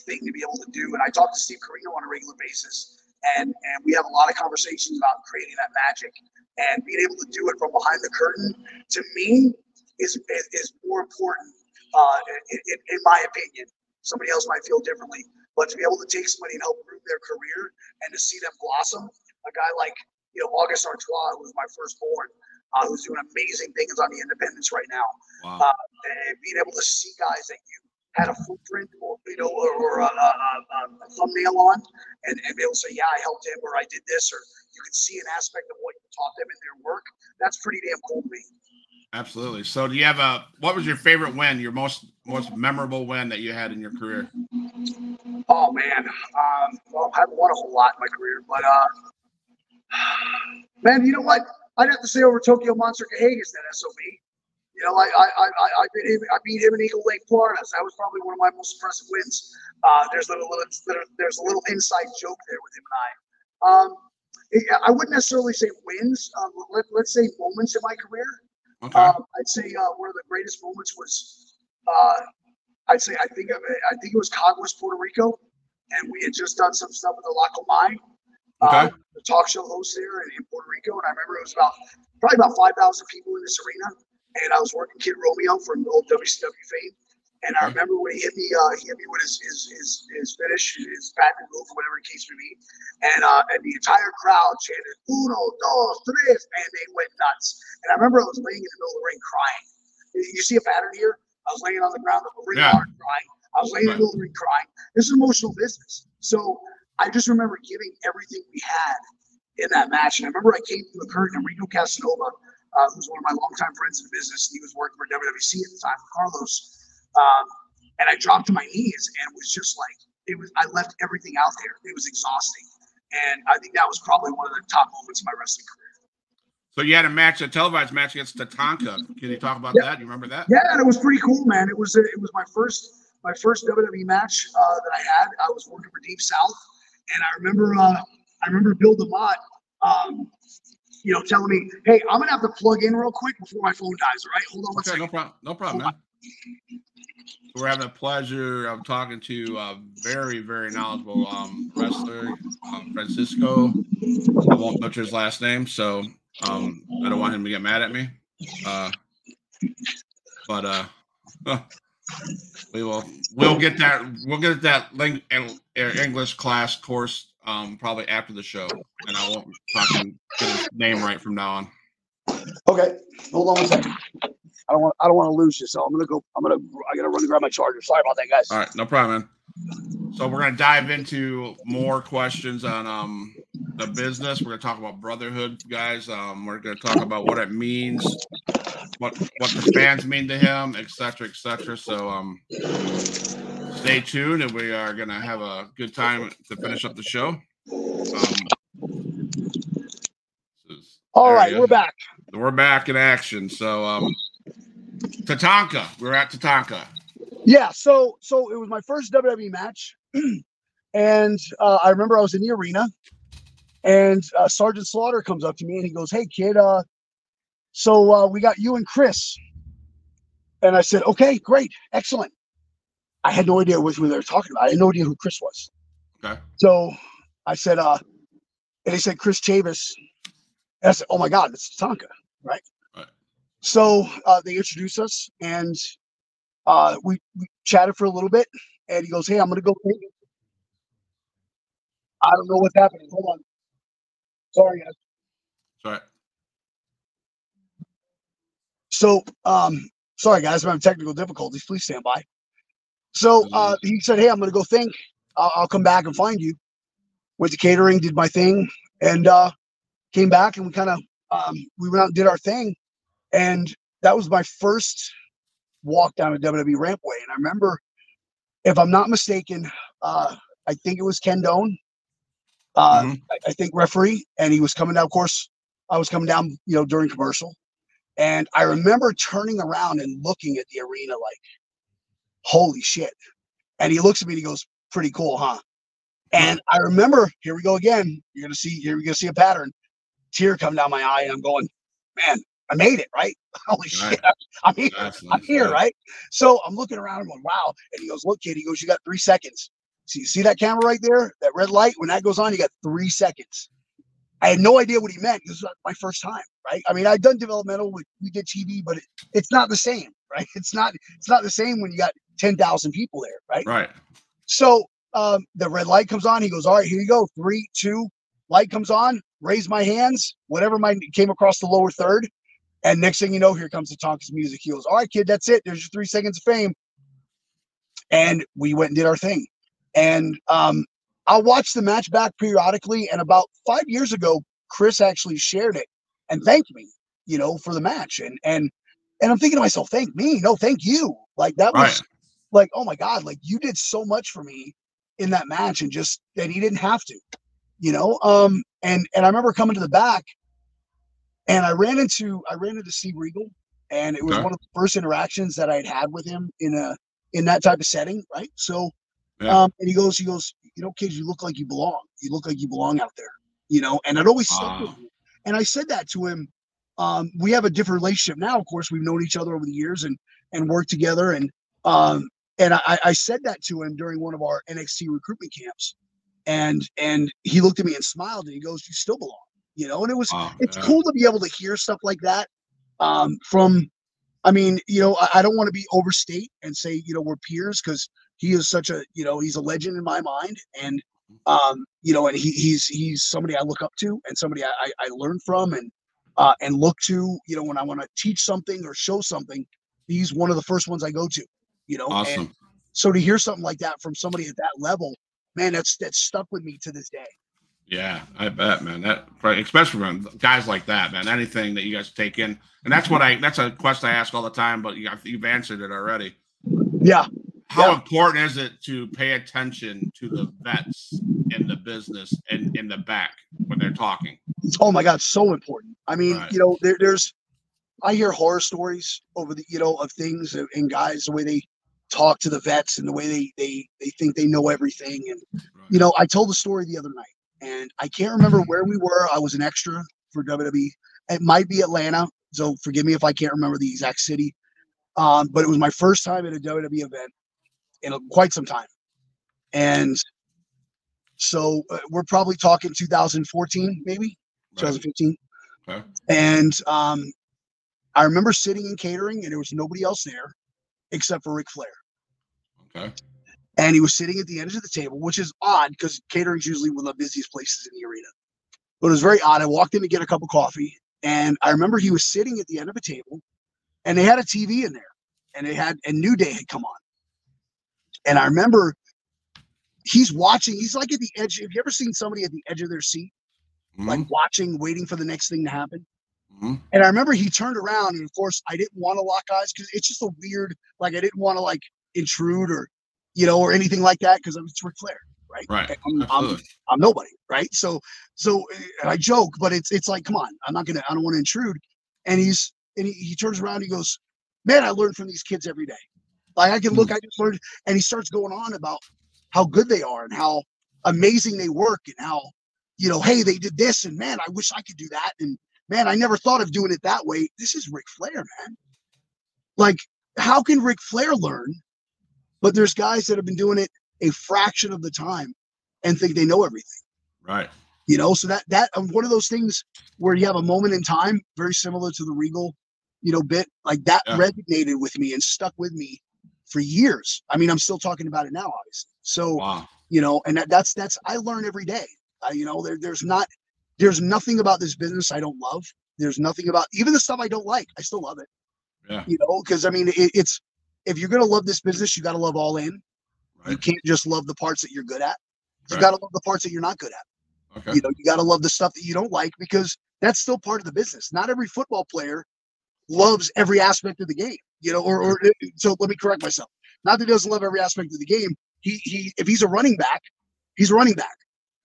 thing to be able to do. And I talk to Steve Corino on a regular basis, and and we have a lot of conversations about creating that magic and being able to do it from behind the curtain. To me, is is, is more important, uh, in, in, in my opinion. Somebody else might feel differently, but to be able to take somebody and help groom their career and to see them blossom, a guy like you know August Artois, who was my firstborn, uh, who's doing amazing things on the independents right now. Wow. Uh, and being able to see guys that you had a footprint or you know or, or a, a, a, a, thumbnail on and, and be able to say yeah i helped him or i did this or you can see an aspect of what you taught them in their work that's pretty damn cool to me absolutely so do you have a what was your favorite win your most most memorable win that you had in your career oh man um, well i haven't won a whole lot in my career but uh man you know what i'd have to say over tokyo monster Kahagas that sob you know, I I I I beat him, I beat him in Eagle Lake, Florida. So that was probably one of my most impressive wins. Uh, there's a little there's a little inside joke there with him and I. Um, I wouldn't necessarily say wins. Uh, let, let's say moments in my career. Okay. Um, I'd say uh, one of the greatest moments was, uh, I'd say I think of it, I think it was Caguas, Puerto Rico, and we had just done some stuff with the Comay, okay. uh, the talk show host there in, in Puerto Rico, and I remember it was about probably about five thousand people in this arena and I was working Kid Romeo from old WCW fame. And I remember when he hit me, uh, he hit me with his his his, his finish, his patent move, whatever the case may be. And uh, and the entire crowd chanted "Uno, dos, tres," and they went nuts. And I remember I was laying in the middle of the ring crying. You see a pattern here? I was laying on the ground, the ring yeah. crying. I was laying in the middle of the ring crying. This is emotional business. So I just remember giving everything we had in that match. And I remember I came through the curtain and Rico Casanova uh, who's one of my longtime friends in the business. He was working for WWC at the time, Carlos. Um, and I dropped to my knees and was just like, it was. I left everything out there. It was exhausting, and I think that was probably one of the top moments of my wrestling career. So you had a match, a televised match against Tatanka. Can you talk about yeah. that? You remember that? Yeah, it was pretty cool, man. It was it was my first my first WWE match uh, that I had. I was working for Deep South, and I remember uh, I remember Bill DeMott um, you know, telling me, "Hey, I'm gonna have to plug in real quick before my phone dies." All right, hold on okay, second. No problem. No problem, man. We're having a pleasure of talking to a very, very knowledgeable um, wrestler, um, Francisco. I won't butcher his last name, so um, I don't want him to get mad at me. Uh, but uh, we will we'll get that we'll get that link English class course um, probably after the show, and I won't fucking get his name right from now on. Okay, hold on one second. I don't want I don't want to lose you, so I'm gonna go. I'm gonna I gotta run and grab my charger. Sorry about that, guys. All right, no problem, man. So we're gonna dive into more questions on um the business. We're gonna talk about brotherhood, guys. Um, we're gonna talk about what it means, what what the fans mean to him, etc., etc. So um, stay tuned, and we are gonna have a good time to finish up the show. Um, All right, we're back. We're back in action. So, um, Tatanka, we're at Tatanka. Yeah, so so it was my first WWE match, and uh, I remember I was in the arena, and uh, Sergeant Slaughter comes up to me and he goes, "Hey kid, uh, so uh, we got you and Chris," and I said, "Okay, great, excellent." I had no idea what we were talking about. I had no idea who Chris was. Okay. So I said, uh, and he said Chris Chavis. And I said, "Oh my God, it's Tonka, right?" So uh, they introduced us, and uh, we, we chatted for a little bit, and he goes, "Hey, I'm gonna go." Think. I don't know what's happening. Hold on. Sorry, guys. Sorry. So, um, sorry guys, I'm having technical difficulties. Please stand by. So uh, he said, "Hey, I'm gonna go think. I'll, I'll come back and find you." Went to catering, did my thing, and uh, came back, and we kind of um, we went out and did our thing, and that was my first walk down a WWE rampway. And I remember, if I'm not mistaken, uh, I think it was Ken Doan. Uh, Mhm. I, I think referee, and he was coming down. Of course, I was coming down, you know, during commercial, and I remember turning around and looking at the arena like, "Holy shit!" And he looks at me and he goes, "Pretty cool, huh?" And I remember, here we go again. You're gonna see, here we're gonna see a pattern. Tear come down my eye, and I'm going, "Man, I made it, right? Holy Right. shit, I'm here." That's I'm here, right? So I'm looking around, I'm going, wow. And he goes, look, kid. He goes, you got three seconds. So you see that camera right there? That red light, when that goes on, you got three seconds. I had no idea what he meant. This was my first time, right? I mean, I'd done developmental, we, we did TV, but it, it's not the same, right? It's not it's not the same when you got 10,000 people there, right? Right. So um, the red light comes on. He goes, All right, here you go. Three, two, light comes on. Raise my hands. Whatever my came across the lower third. And next thing you know, here comes the Tonka's music. He goes, All right, kid, that's it. There's your three seconds of fame. And we went and did our thing. And um, I'll watch the match back periodically. And about five years ago, Chris actually shared it and thanked me, you know, for the match. And and and I'm thinking to myself, thank me. No, thank you. Like that was Right. like, oh my God, like you did so much for me in that match and just and he didn't have to, you know. Um and and I remember coming to the back and I ran into I ran into Steve Regal and it was Okay. one of the first interactions that I'd had with him in a in that type of setting, right? So Yeah. um and he goes, he goes, you know, kids, you look like you belong. You look like you belong out there, you know, and it always stuck with Wow. me. And I said that to him. Um, we have a different relationship now. Of course, we've known each other over the years and and worked together. And um, and I, I said that to him during one of our NXT recruitment camps, and and he looked at me and smiled and he goes, "You still belong," you know. And it was Wow. it's yeah. cool to be able to hear stuff like that um, from. I mean, you know, I, I don't want to be overstate and say you know we're peers because he is such a you know he's a legend in my mind and um, you know, and he, he's he's somebody I look up to and somebody I, I, I learn from and uh, and look to. You know, when I want to teach something or show something, he's one of the first ones I go to. You know, and so to hear something like that from somebody at that level, man, that's that's stuck with me to this day. Yeah, I bet, man. That right, especially from guys like that, man. Anything that you guys take in, and that's what I. That's a question I ask all the time, but you, you've answered it already. Yeah, How Yeah. important is it to pay attention to the vets in the business and in the back when they're talking? Oh my God, so important. I mean, Right. you know, there, there's, I hear horror stories over the, you know, of things and, guys the way they talk to the vets and the way they they they think they know everything. And you know, I told the story the other night, and I can't remember where we were. I was an extra for WWE. It might be Atlanta, so forgive me if I can't remember the exact city. Um, but it was my first time at a WWE event in quite some time, and so uh, we're probably talking 2014, maybe Right. 2015. Okay. And um, I remember sitting in catering, and there was nobody else there except for Ric Flair. Okay. And he was sitting at the end of the table, which is odd because catering's usually one of the busiest places in the arena. But it was very odd. I walked in to get a cup of coffee, and I remember he was sitting at the end of a table, and they had a TV in there, and they had and New Day had come on. And I remember he's watching. He's like at the edge. Have you ever seen somebody at the edge of their seat, like Mhm, watching, waiting for the next thing to happen? mhm. And I remember he turned around, and of course, I didn't want to lock eyes because it's just a weird, like, I didn't want to like intrude or, you know, or anything like that because I'm it's Ric Flair, right? Right. I'm, I'm, I'm nobody, right? So, so and I joke, but it's it's like, come on, I'm not gonna, I don't want to intrude. And he's and he, he turns around, he goes, man, I learn from these kids every day. Like I can look, hmm. I just learned, and he starts going on about how good they are and how amazing they work and how, you know, hey, they did this, and man, I wish I could do that, and man, I never thought of doing it that way. This is Ric Flair, man. Like, how can Ric Flair learn? But there's guys that have been doing it a fraction of the time and think they know everything. Right. You know, so that that um, one of those things where you have a moment in time, very similar to the Regal, you know, bit like that Yeah. resonated with me and stuck with me for years. I mean, I'm still talking about it now, obviously. So Wow. you know, and that, that's that's I learn every day. I, you know, there, there's not there's nothing about this business I don't love. There's nothing about even the stuff I don't like. I still love it. Yeah. You know, because I mean, it, it's if you're gonna love this business, you got to love all in. You can't just love the parts that you're good at. You Right. got to love the parts that you're not good at. Okay. You know, you got to love the stuff that you don't like because that's still part of the business. Not every football player loves every aspect of the game. You know, or, or so let me correct myself. Not that he doesn't love every aspect of the game. He he if he's a running back, he's a running back,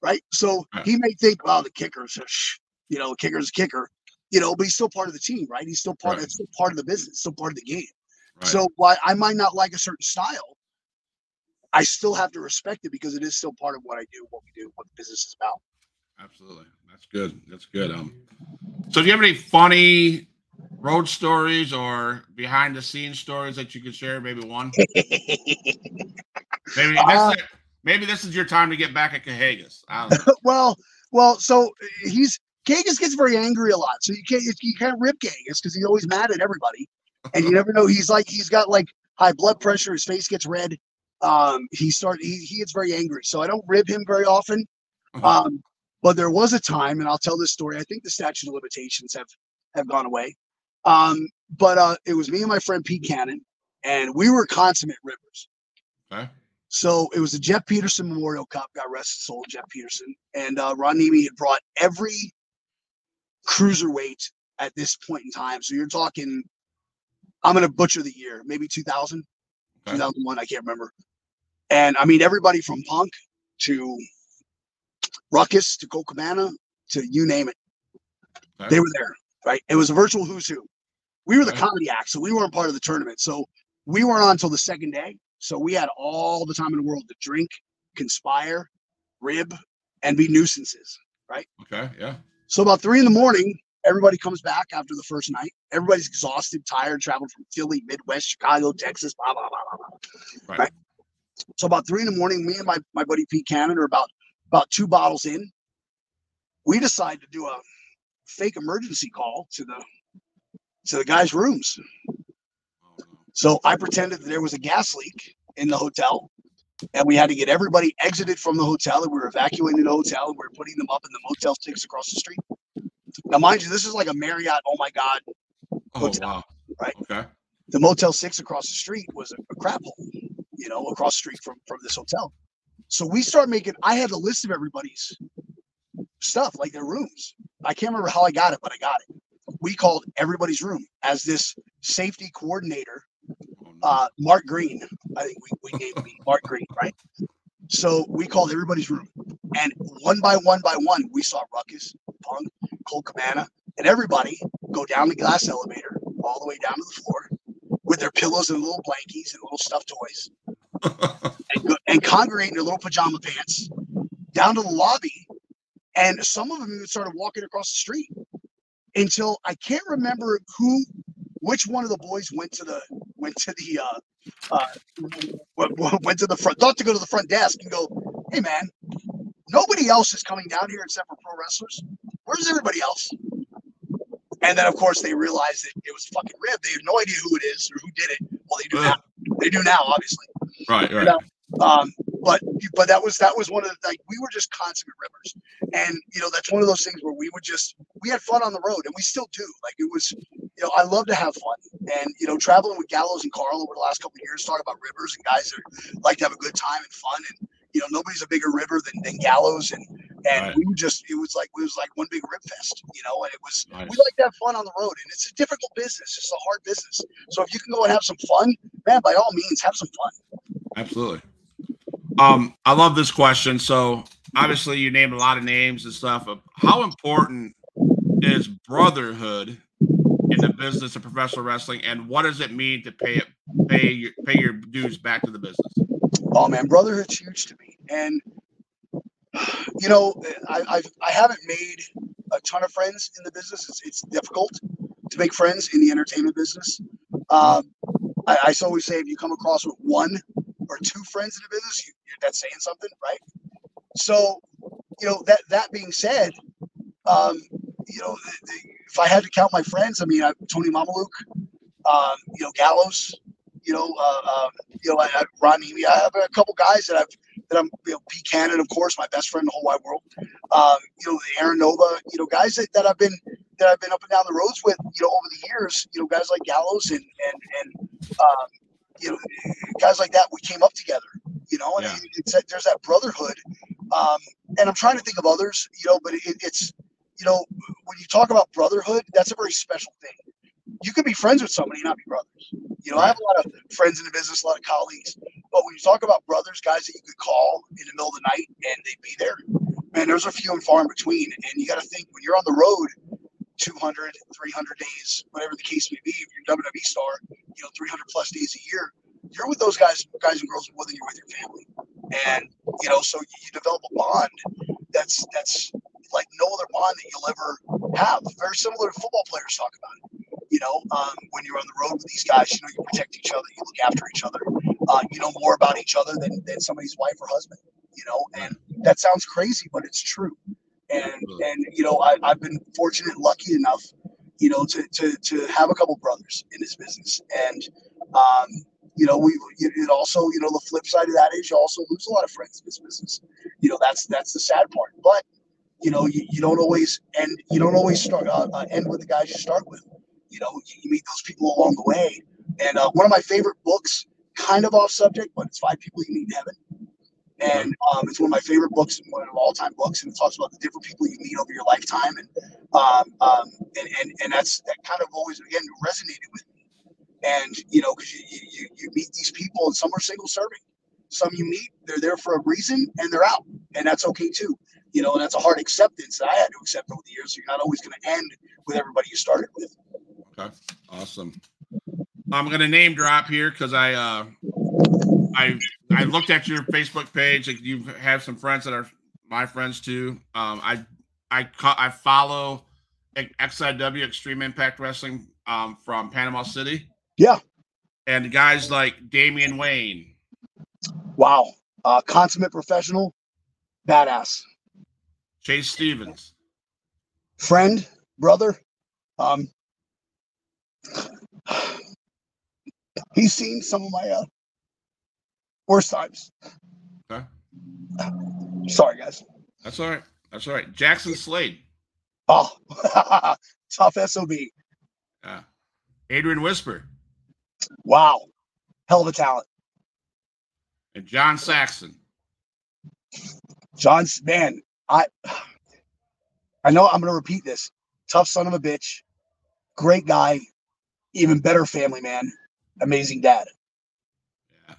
right? So Right. he may think, well, the kicker's, a sh- you know, kicker's a kicker, you know, but he's still part of the team, right? He's still part. Right. It's still part of the business, still part of the game. Right. So while I might not like a certain style, I still have to respect it because it is still part of what I do, what we do, what the business is about. Absolutely. That's good. That's good. Um, so do you have any funny road stories or behind the scenes stories that you could share? Maybe one. Maybe Uh, this, maybe this is your time to get back at Kahagas. I don't know. well, well, so he's Kagas gets very angry a lot, so you can't you can't rib Kagas because he's always mad at everybody, and you never know. He's like he's got like high blood pressure. His face gets red. Um, he start he, he gets very angry, so I don't rib him very often. Um, but there was a time, and I'll tell this story. I think the statute of limitations have have gone away. Um, but uh, it was me and my friend Pete Cannon, and we were consummate ribbers. Okay. So it was the Jeff Peterson Memorial Cup. Got rest soul Jeff Peterson, and uh, Ron Niemi had brought every cruiserweight at this point in time. So you're talking, I'm gonna butcher the year, maybe 2000, Okay. 2001, I can't remember. And I mean everybody from Punk to Ruckus to Colt Cabana to you name it, Okay. they were there. Right? It was a virtual who's who. We were the Okay. comedy act, so we weren't part of the tournament. So we weren't on until the second day. So we had all the time in the world to drink, conspire, rib, and be nuisances. Right? Okay. Yeah. So about three in the morning, everybody comes back after the first night. Everybody's exhausted, tired, traveled from Philly, Midwest, Chicago, Texas, blah blah blah blah blah. Right. Right. So about three in the morning, me and my, my buddy Pete Cannon are about about two bottles in. We decide to do a fake emergency call to the to the guys' rooms. So I pretended that there was a gas leak in the hotel, and we had to get everybody exited from the hotel, and we were evacuating the hotel, and we were putting them up in the Motel Six across the street. Now, mind you, this is like a Marriott. Oh my God, Oh, Hotel, wow. right? Okay. the Motel Six across the street was a, a crap hole, you know, across the street from from this hotel. So we started making. I had a list of everybody's stuff, like their rooms. I can't remember how I got it, but I got it. We called everybody's room as this safety coordinator Oh, uh, Mark Green. I think we, we named me Mark Green, right? So we called everybody's room, and one by one by one, we saw Ruckus, Punk, Colt Cabana, and everybody go down the glass elevator all the way down to the floor with their pillows and little blankies and little stuffed toys, and, go, and congregate in their little pajama pants down to the lobby. And some of them even started walking across the street until I can't remember who, which one of the boys went to the went to the uh, uh, went, went to the front, thought to go to the front desk and go, "Hey man, nobody else is coming down here except for pro wrestlers. Where's everybody else?" And then of course they realized that it was fucking Rib. They have no idea who it is or who did it. Well, they do now. They do now, obviously. right. Right. Um, but but that was that was one of the like we were just consummate ribbers, and you know that's one of those things where we would just we had fun on the road, and we still do. Like it was, you know, I love to have fun, and you know, traveling with Gallows and Carl over the last couple of years, talking about ribbers and guys that like to have a good time and fun, and you know, nobody's a bigger ribber than, than Gallows, and and Right. we would just it was like it was like one big rib fest, you know, and it was Nice. we like to have fun on the road, and it's a difficult business. It's a hard business. So if you can go and have some fun, man, by all means, have some fun. Absolutely. Um, I love this question. So obviously you named a lot of names and stuff. How important is brotherhood in the business of professional wrestling, and what does it mean to pay it, pay your pay your dues back to the business? Oh man, brotherhood's huge to me, and you know, I I've, I haven't made a ton of friends in the business. It's, it's difficult to make friends in the entertainment business. Um, I, I always say if you come across with one or two friends in the business, you, that's saying something, right? So, you know that that being said, um, you know, if I had to count my friends, I mean, I, Tony Mamaluke, um, you know, Gallows, you know, uh, um, you know, I, I, Ron. I have a couple guys that I've that I'm, you know, Pete Cannon, of course, my best friend in the whole wide world. Um, you know, Aaron Nova, you know, guys that, that I've been that I've been up and down the roads with, you know, over the years. You know, guys like Gallows and and and um, you know, guys like that. We came up together. You know, and yeah. it's, it's there's that brotherhood. Um, and I'm trying to think of others. You know, but it, it's you know, when you talk about brotherhood, that's a very special thing. You can be friends with somebody and not be brothers. You know, I have a lot of friends in the business, a lot of colleagues, but when you talk about brothers, guys that you could call in the middle of the night and they'd be there, man, there's a few and far in between. And you got to think when you're on the road 200, 300 days, whatever the case may be, if you're a WWE star, you know, 300 plus days a year, you're with those guys, guys and girls more than you're with your family. And, you know, so you develop a bond that's, that's like no other bond that you'll ever have. Very similar to football players talk about it. You know, um, when you're on the road with these guys, you know, you protect each other, you look after each other. Uh, you know more about each other than, than somebody's wife or husband. You know, and that sounds crazy, but it's true. And and you know, I, I've been fortunate, lucky enough, you know, to to to have a couple brothers in this business, and um, you know, we it also, you know, the flip side of that is you also lose a lot of friends in this business. You know, that's that's the sad part. But you know, you, you don't always end you don't always start uh, uh, end with the guys you start with. You know, you, you meet those people along the way. And uh, one of my favorite books, kind of off subject, but it's Five People You Meet in Heaven. And um, it's one of my favorite books, and one of all time books, and it talks about the different people you meet over your lifetime, and um, um, and, and and that's that kind of always again resonated with me. And you know, because you, you you meet these people, and some are single serving, some you meet, they're there for a reason, and they're out, and that's okay too you know, and that's a hard acceptance that I had to accept over the years. So you're not always going to end with everybody you started with. Okay, awesome. I'm going to name drop here because I uh, I I looked at your Facebook page. Like you have some friends that are my friends too. Um, I I I follow XIW Extreme Impact Wrestling um, from Panama City. Yeah, and guys like Damian Wayne. Wow, uh, consummate professional, badass. Chase Stevens. Friend, brother. Um, he's seen some of my uh, worst times. Okay. Sorry, guys. That's all right. That's all right. Jackson Slade. Oh, tough SOB. Yeah. Adrian Whisper. Wow. Hell of a talent. And John Saxon. John's man, I I know I'm going to repeat this. Tough son of a bitch, great guy, even better family man, amazing dad. Yeah,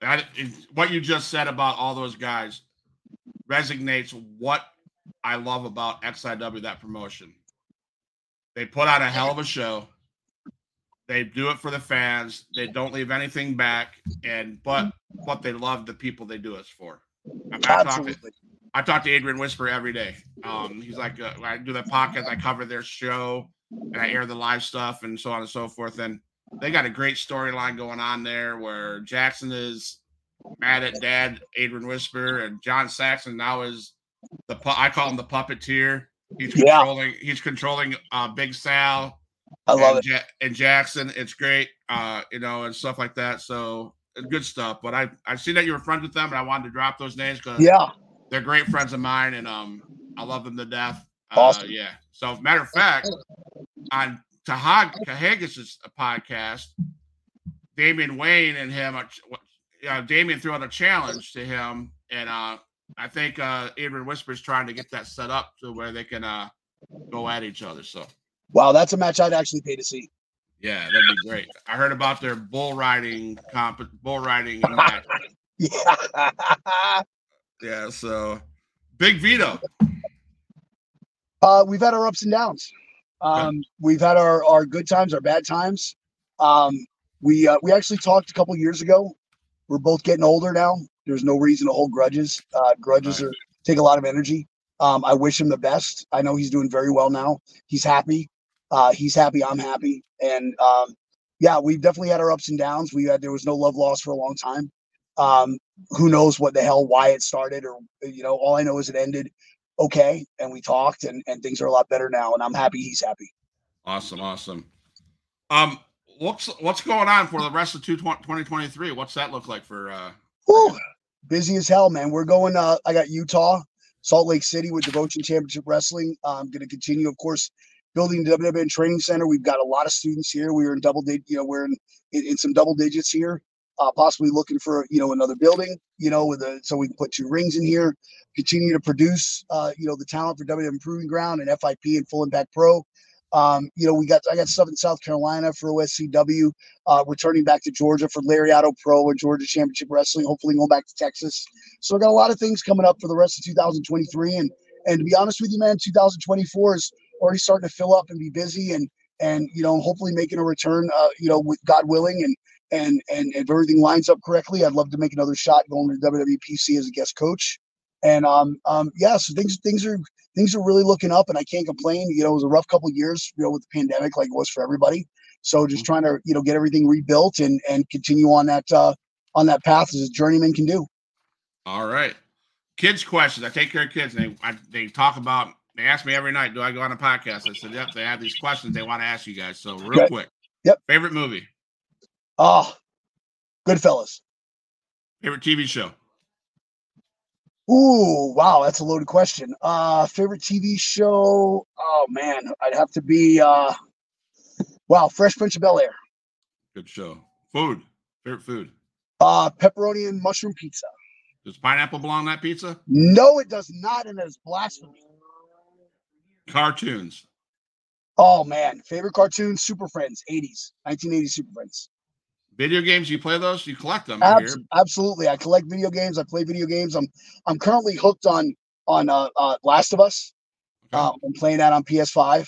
that is, what you just said about all those guys resonates what I love about XIW that promotion. They put on a hell of a show. They do it for the fans. They don't leave anything back, and but what they love the people they do it for. I'm Absolutely. I talk to Adrian Whisper every day. Um, he's like, uh, I do the podcast, I cover their show, and I air the live stuff, and so on and so forth. And they got a great storyline going on there where Jackson is mad at Dad, Adrian Whisper, and John Saxon now is the pu- I call him the puppeteer. He's controlling. Yeah. He's controlling uh, Big Sal. I love and it. Ja- and Jackson, it's great. Uh, you know, and stuff like that. So good stuff. But I I see that you were friends with them, and I wanted to drop those names because yeah, they're great friends of mine, and um, I love them to death. Uh. Yeah. So, matter of fact, on Tahag Kahagas's podcast, Damian Wayne and him, uh, Damian threw out a challenge to him, and uh, I think uh, Adrian Whisper's trying to get that set up to where they can uh, go at each other. So, wow, that's a match I'd actually pay to see. Yeah, that'd be great. I heard about their bull riding comp, bull riding match. Yeah. Yeah. So big Vito. Uh, we've had our ups and downs. Um, we've had our, our good times, our bad times. Um, we uh, we actually talked a couple years ago. We're both getting older now. There's no reason to hold grudges. Uh, grudges Right. are take a lot of energy. Um, I wish him the best. I know he's doing very well now. He's happy. Uh, he's happy. I'm happy. And um, yeah, we've definitely had our ups and downs. We had there was no love lost for a long time. Um, who knows what the hell why it started or you know all I know is it ended okay and we talked and and things are a lot better now and I'm happy he's happy. Awesome. Awesome. Um, what's what's going on for the rest of two, 2023? What's that look like for uh busy as hell, man. We're going. Uh, I got Utah, Salt Lake City with Devotion Championship Wrestling. I'm going to continue, of course, building the WWN Training Center. We've got a lot of students here. We are in double digit. You know, we're in, in, in some double digits here. Uh, possibly looking for you know another building. You know, with a so we can put two rings in here. Continue to produce. Uh, you know, the talent for WWN Improving Ground and FIP and Full Impact Pro. Um, you know, we got I got stuff in South Carolina for OSCW uh, returning back to Georgia for Lariato Pro and Georgia Championship Wrestling. Hopefully, going back to Texas. So I got a lot of things coming up for the rest of 2023. And and to be honest with you, man, 2024 is already starting to fill up and be busy, and and you know, hopefully making a return. Uh, you know, with God willing, and and and if everything lines up correctly, I'd love to make another shot going to WWPC as a guest coach. And um, um, yeah, so things things are things are really looking up, and I can't complain. You know, it was a rough couple of years, you know, with the pandemic, like it was for everybody. So just trying to you know get everything rebuilt and and continue on that uh, on that path as a journeyman can do. all right. Kids questions. I take care of kids and they I, they talk about they ask me every night, do I go on a podcast? I said, Yep, they have these questions they want to ask you guys. So real Okay. quick. Yep. Favorite movie, Oh, Goodfellas. favorite TV show. Ooh, wow, that's a loaded question. Uh, favorite TV show? Oh man, I'd have to be uh, wow, Fresh Prince of Bel Air. Good show. Food. Favorite food. Uh, pepperoni and mushroom pizza. Does pineapple belong on that pizza? No, it does not, and it is blasphemy. Cartoons. Oh man, favorite cartoon? Super Friends, '80s, 1980s Super Friends. Video games, you play those? You collect them. Abs- absolutely, I collect video games. I play video games. I'm I'm currently hooked on on uh, uh Last of Us. Okay. Uh, I'm playing that on PS5.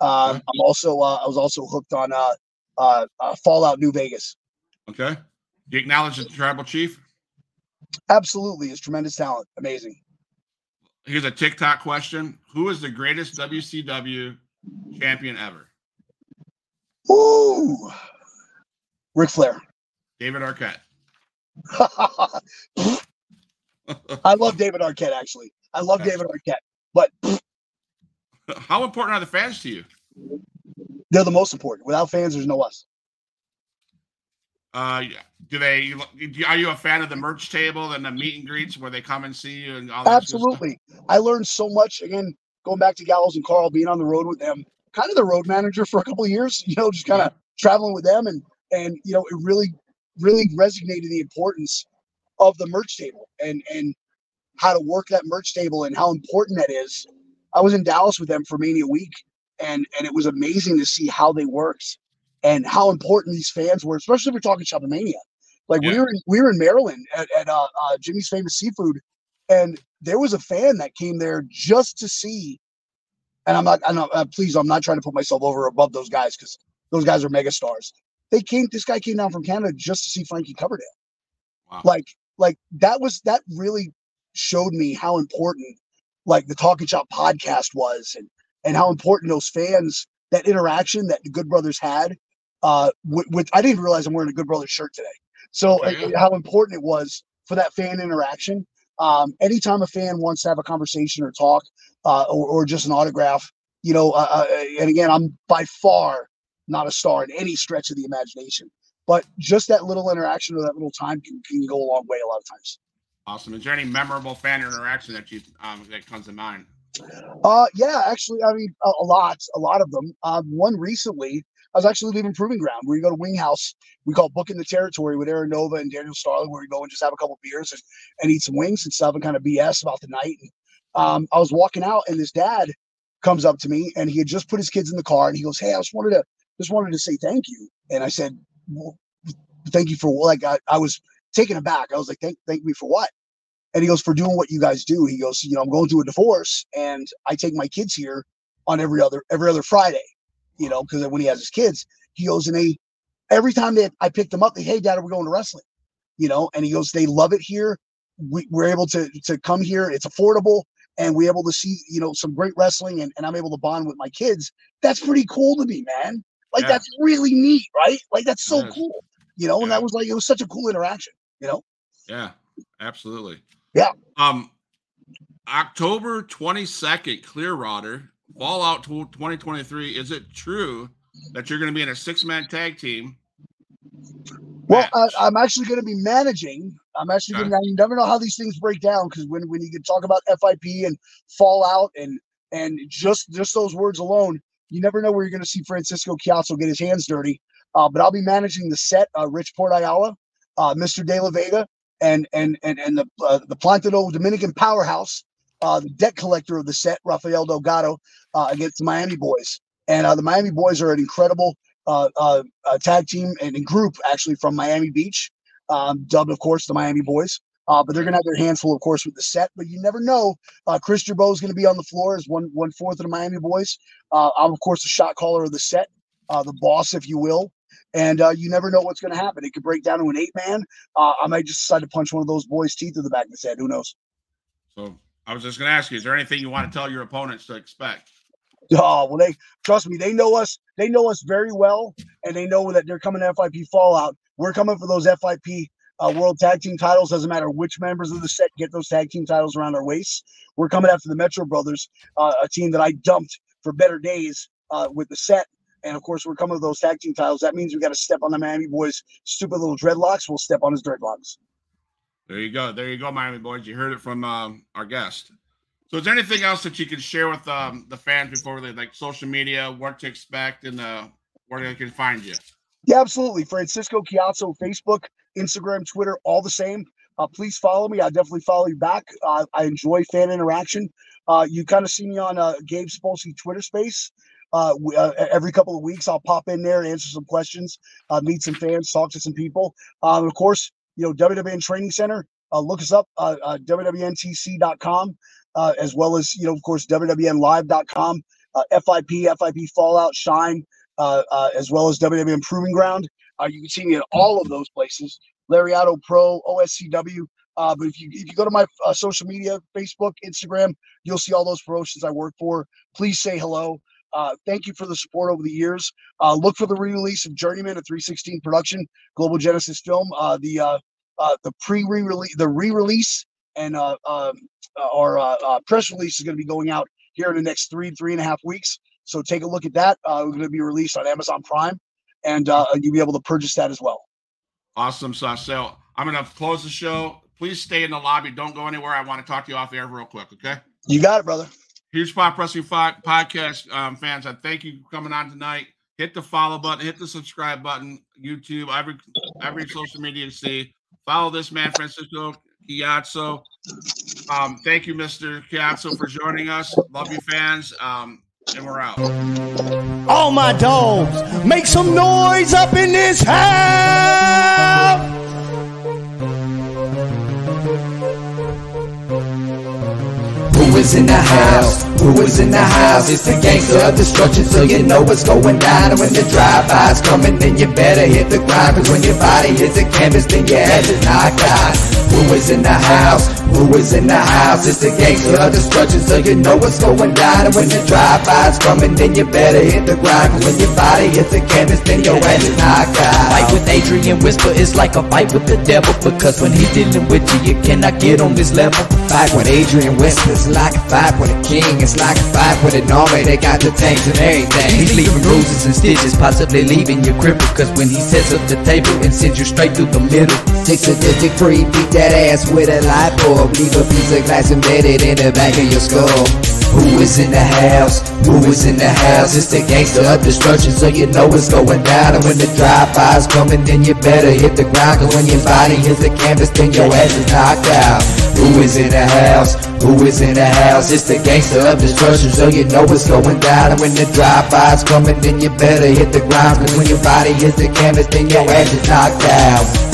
Um, Okay. I'm also uh, I was also hooked on uh, uh, Fallout New Vegas. Okay. You acknowledge the tribal chief? Absolutely, is tremendous talent. Amazing. Here's a TikTok question. Who is the greatest WCW champion ever? Ooh, Ric Flair. David Arquette. I love David Arquette. Actually, I love David Arquette. But How important are the fans to you? they're the most important. Without fans, there's no us. Uh, do they? Are you a fan of the merch table and the meet and greets where they come and see you and all that? good stuff? Absolutely. I learned so much. Again, going back to Gallows and Carl, being on the road with them, kind of the road manager for a couple of years. You know, just kind of traveling with them, and and you know, it really, really resonated the importance of the merch table and and how to work that merch table and how important that is. I was in Dallas with them for Mania Week, and and it was amazing to see how they worked and how important these fans were, especially if we're talking Shopomania. Like we Yeah. were in, we were in Maryland at, at uh, uh, Jimmy's Famous Seafood, and there was a fan that came there just to see. And I'm not, I'm not uh, please, I'm not trying to put myself over above those guys because those guys are mega stars. They came, this guy came down from Canada just to see Frankie Coverdale. Wow. Like, like that was that really showed me how important like the Talking Shop podcast was, and and how important those fans that interaction that the Good Brothers had. Uh, with, with I didn't realize I'm wearing a Good Brothers shirt today. So uh, how important it was for that fan interaction. Um, anytime a fan wants to have a conversation or talk, uh, or, or just an autograph, you know, uh, uh, and again, I'm by far not a star in any stretch of the imagination, but just that little interaction or that little time can, can go a long way a lot of times. Awesome. Is there any memorable fan interaction that you um, that comes to mind? Uh, yeah, actually, I mean, a, a lot, a lot of them. Um, one recently, I was actually leaving Proving Ground. Where we go to Wing House. We call Booking the Territory with Aaron Nova and Daniel Starling, where we go and just have a couple beers and, and eat some wings and stuff and kind of BS about the night. And, um, I was walking out, and this dad comes up to me, and he had just put his kids in the car, and he goes, "Hey, I just wanted to just wanted to say thank you." And I said, well, "Thank you for like I, got. I was taken aback. I was like, thank, thank me for what? And he goes, for doing what you guys do. He goes, you know, I'm going through a divorce and I take my kids here on every other every other Friday, you know, because when he has his kids, he goes and they every time that I picked them up, they hey dad, we're going to wrestling, you know, and he goes, they love it here. We, we're able to to come here. It's affordable and we're able to see, you know, some great wrestling and, and I'm able to bond with my kids. That's pretty cool to me, man. Like Yeah. that's really neat, right? Like that's so is. cool. You know, and that was like it was such a cool interaction, you know? Yeah, absolutely. Yeah. Um, October 22nd, Clearwater, Fallout tw- 2023. Is it true that you're going to be in a six man tag team? Well, I, I'm actually going to be managing. I'm actually going to. You never know how these things break down because when when you can talk about FIP and Fallout and and just just those words alone, you never know where you're going to see Francisco Ciatso get his hands dirty. Uh, but I'll be managing the set, uh, Rich Port Ayala, uh, Mr. De La Vega, and and and and the uh, the Plantido Dominican powerhouse, uh, the debt collector of the set, Rafael Delgado, uh, against the Miami Boys. And uh, the Miami Boys are an incredible uh, uh, uh, tag team and, and group actually from Miami Beach, um, dubbed of course the Miami Boys. Uh, but they're gonna have their hands full, of course, with the set. But you never know. Uh, Chris Gerbeau is gonna be on the floor as one one fourth of the Miami Boys. Uh, I'm of course the shot caller of the set, uh, the boss, if you will. And uh, you never know what's gonna happen. It could break down to an eight man. Uh, I might just decide to punch one of those boys' teeth in the back of his head. Who knows? So I was just going to ask you, is there anything you want to tell your opponents to expect? Oh well, they trust me. They know us. They know us very well, and they know that they're coming to FIP Fallout. We're coming for those FIP uh, World Tag Team titles. Doesn't matter which members of the set get those tag team titles around our waists. We're coming after the Metro Brothers, uh, a team that I dumped for better days uh, with the set. And of course, we're coming with those tag team titles. That means we got to step on the Miami Boys' stupid little dreadlocks. We'll step on his dreadlocks. There you go. There you go, Miami boys. You heard it from um, our guest. So, is there anything else that you can share with um, the fans before they like social media, what to expect, and uh, where they can find you? Yeah, absolutely. Francisco Ciatso, Facebook, Instagram, Twitter, all the same. Uh, please follow me. I definitely follow you back. Uh, I enjoy fan interaction. Uh, you kind of see me on uh, Gabe Sapolsky Twitter space. Uh, uh, every couple of weeks, I'll pop in there, answer some questions, meet some fans, talk to some people. Um, of course, you know, WWN Training Center. Uh, look us up, uh, uh, WWNTC.com, uh, as well as, you know, of course, WWNLive.com, uh, FIP, FIP Fallout, Shine, as well as WWN Proving Ground. Uh, you can see me at all of those places. Lariato Pro, OSCW. Uh, but if you if you go to my uh, social media, Facebook, Instagram, you'll see all those promotions I work for. Please say hello. Uh, thank you for the support over the years. Uh, look for the re-release of Journeyman, a 316 production, Global Genesis film. Uh, the uh, uh, the pre-re-release, the re-release, and uh, um, our press release is going to be going out here in the next three three and a half weeks. So take a look at that. We're going to be released on Amazon Prime, and uh, you'll be able to purchase that as well. Awesome. So, I'm going to close the show. Please stay in the lobby. Don't go anywhere. I want to talk to you off air real quick. Okay. You got it, brother. Huge Pop Wrestling Podcast um, fans, I thank you for coming on tonight. Hit the follow button, hit the subscribe button, YouTube, every every social media you see. Follow this man, Francisco Ciatso. Um, thank you, Mr. Ciatso, for joining us. Love you, fans. Um, and we're out. All my dogs, make some noise up in this house. Who is in the house? Who is in the house? It's the gangster of destruction, so you know what's going down. And when the drive-by's coming, then you better hit the grind. Cause when your body hits the canvas, then your ass is knocked out. Who is in the house? Who is in the house? It's the gangster of destruction, so you know what's going down. And when the drive-by's coming, then you better hit the grind. Cause when your body hits the canvas, then your ass is knocked out. Fight with Adrian Whisper is like a fight with the devil because when he's dealing with you, you cannot get on this level. Fight with Adrian Whispers, like a fight with a king. It's like a fight with an army. They got the tanks and everything. He's leaving bruises and stitches, possibly leaving you crippled because when he sets up the table and sends you straight through the middle. Six sadistic free, beat that ass with a light bulb. Leave a piece of glass embedded in the back of your skull. Who is in the house? Who is in the house? It's the gangster of destruction, so you know what's going down. And when the drive-by's coming, then you better hit the ground. Cause when your body hits the canvas, then your ass is knocked out. Who is in the house? Who is in the house? It's the gangster of destruction, so you know what's going down. And when the drive-by's coming, then you better hit the ground. Cause when your body hits the canvas, then your ass is knocked out.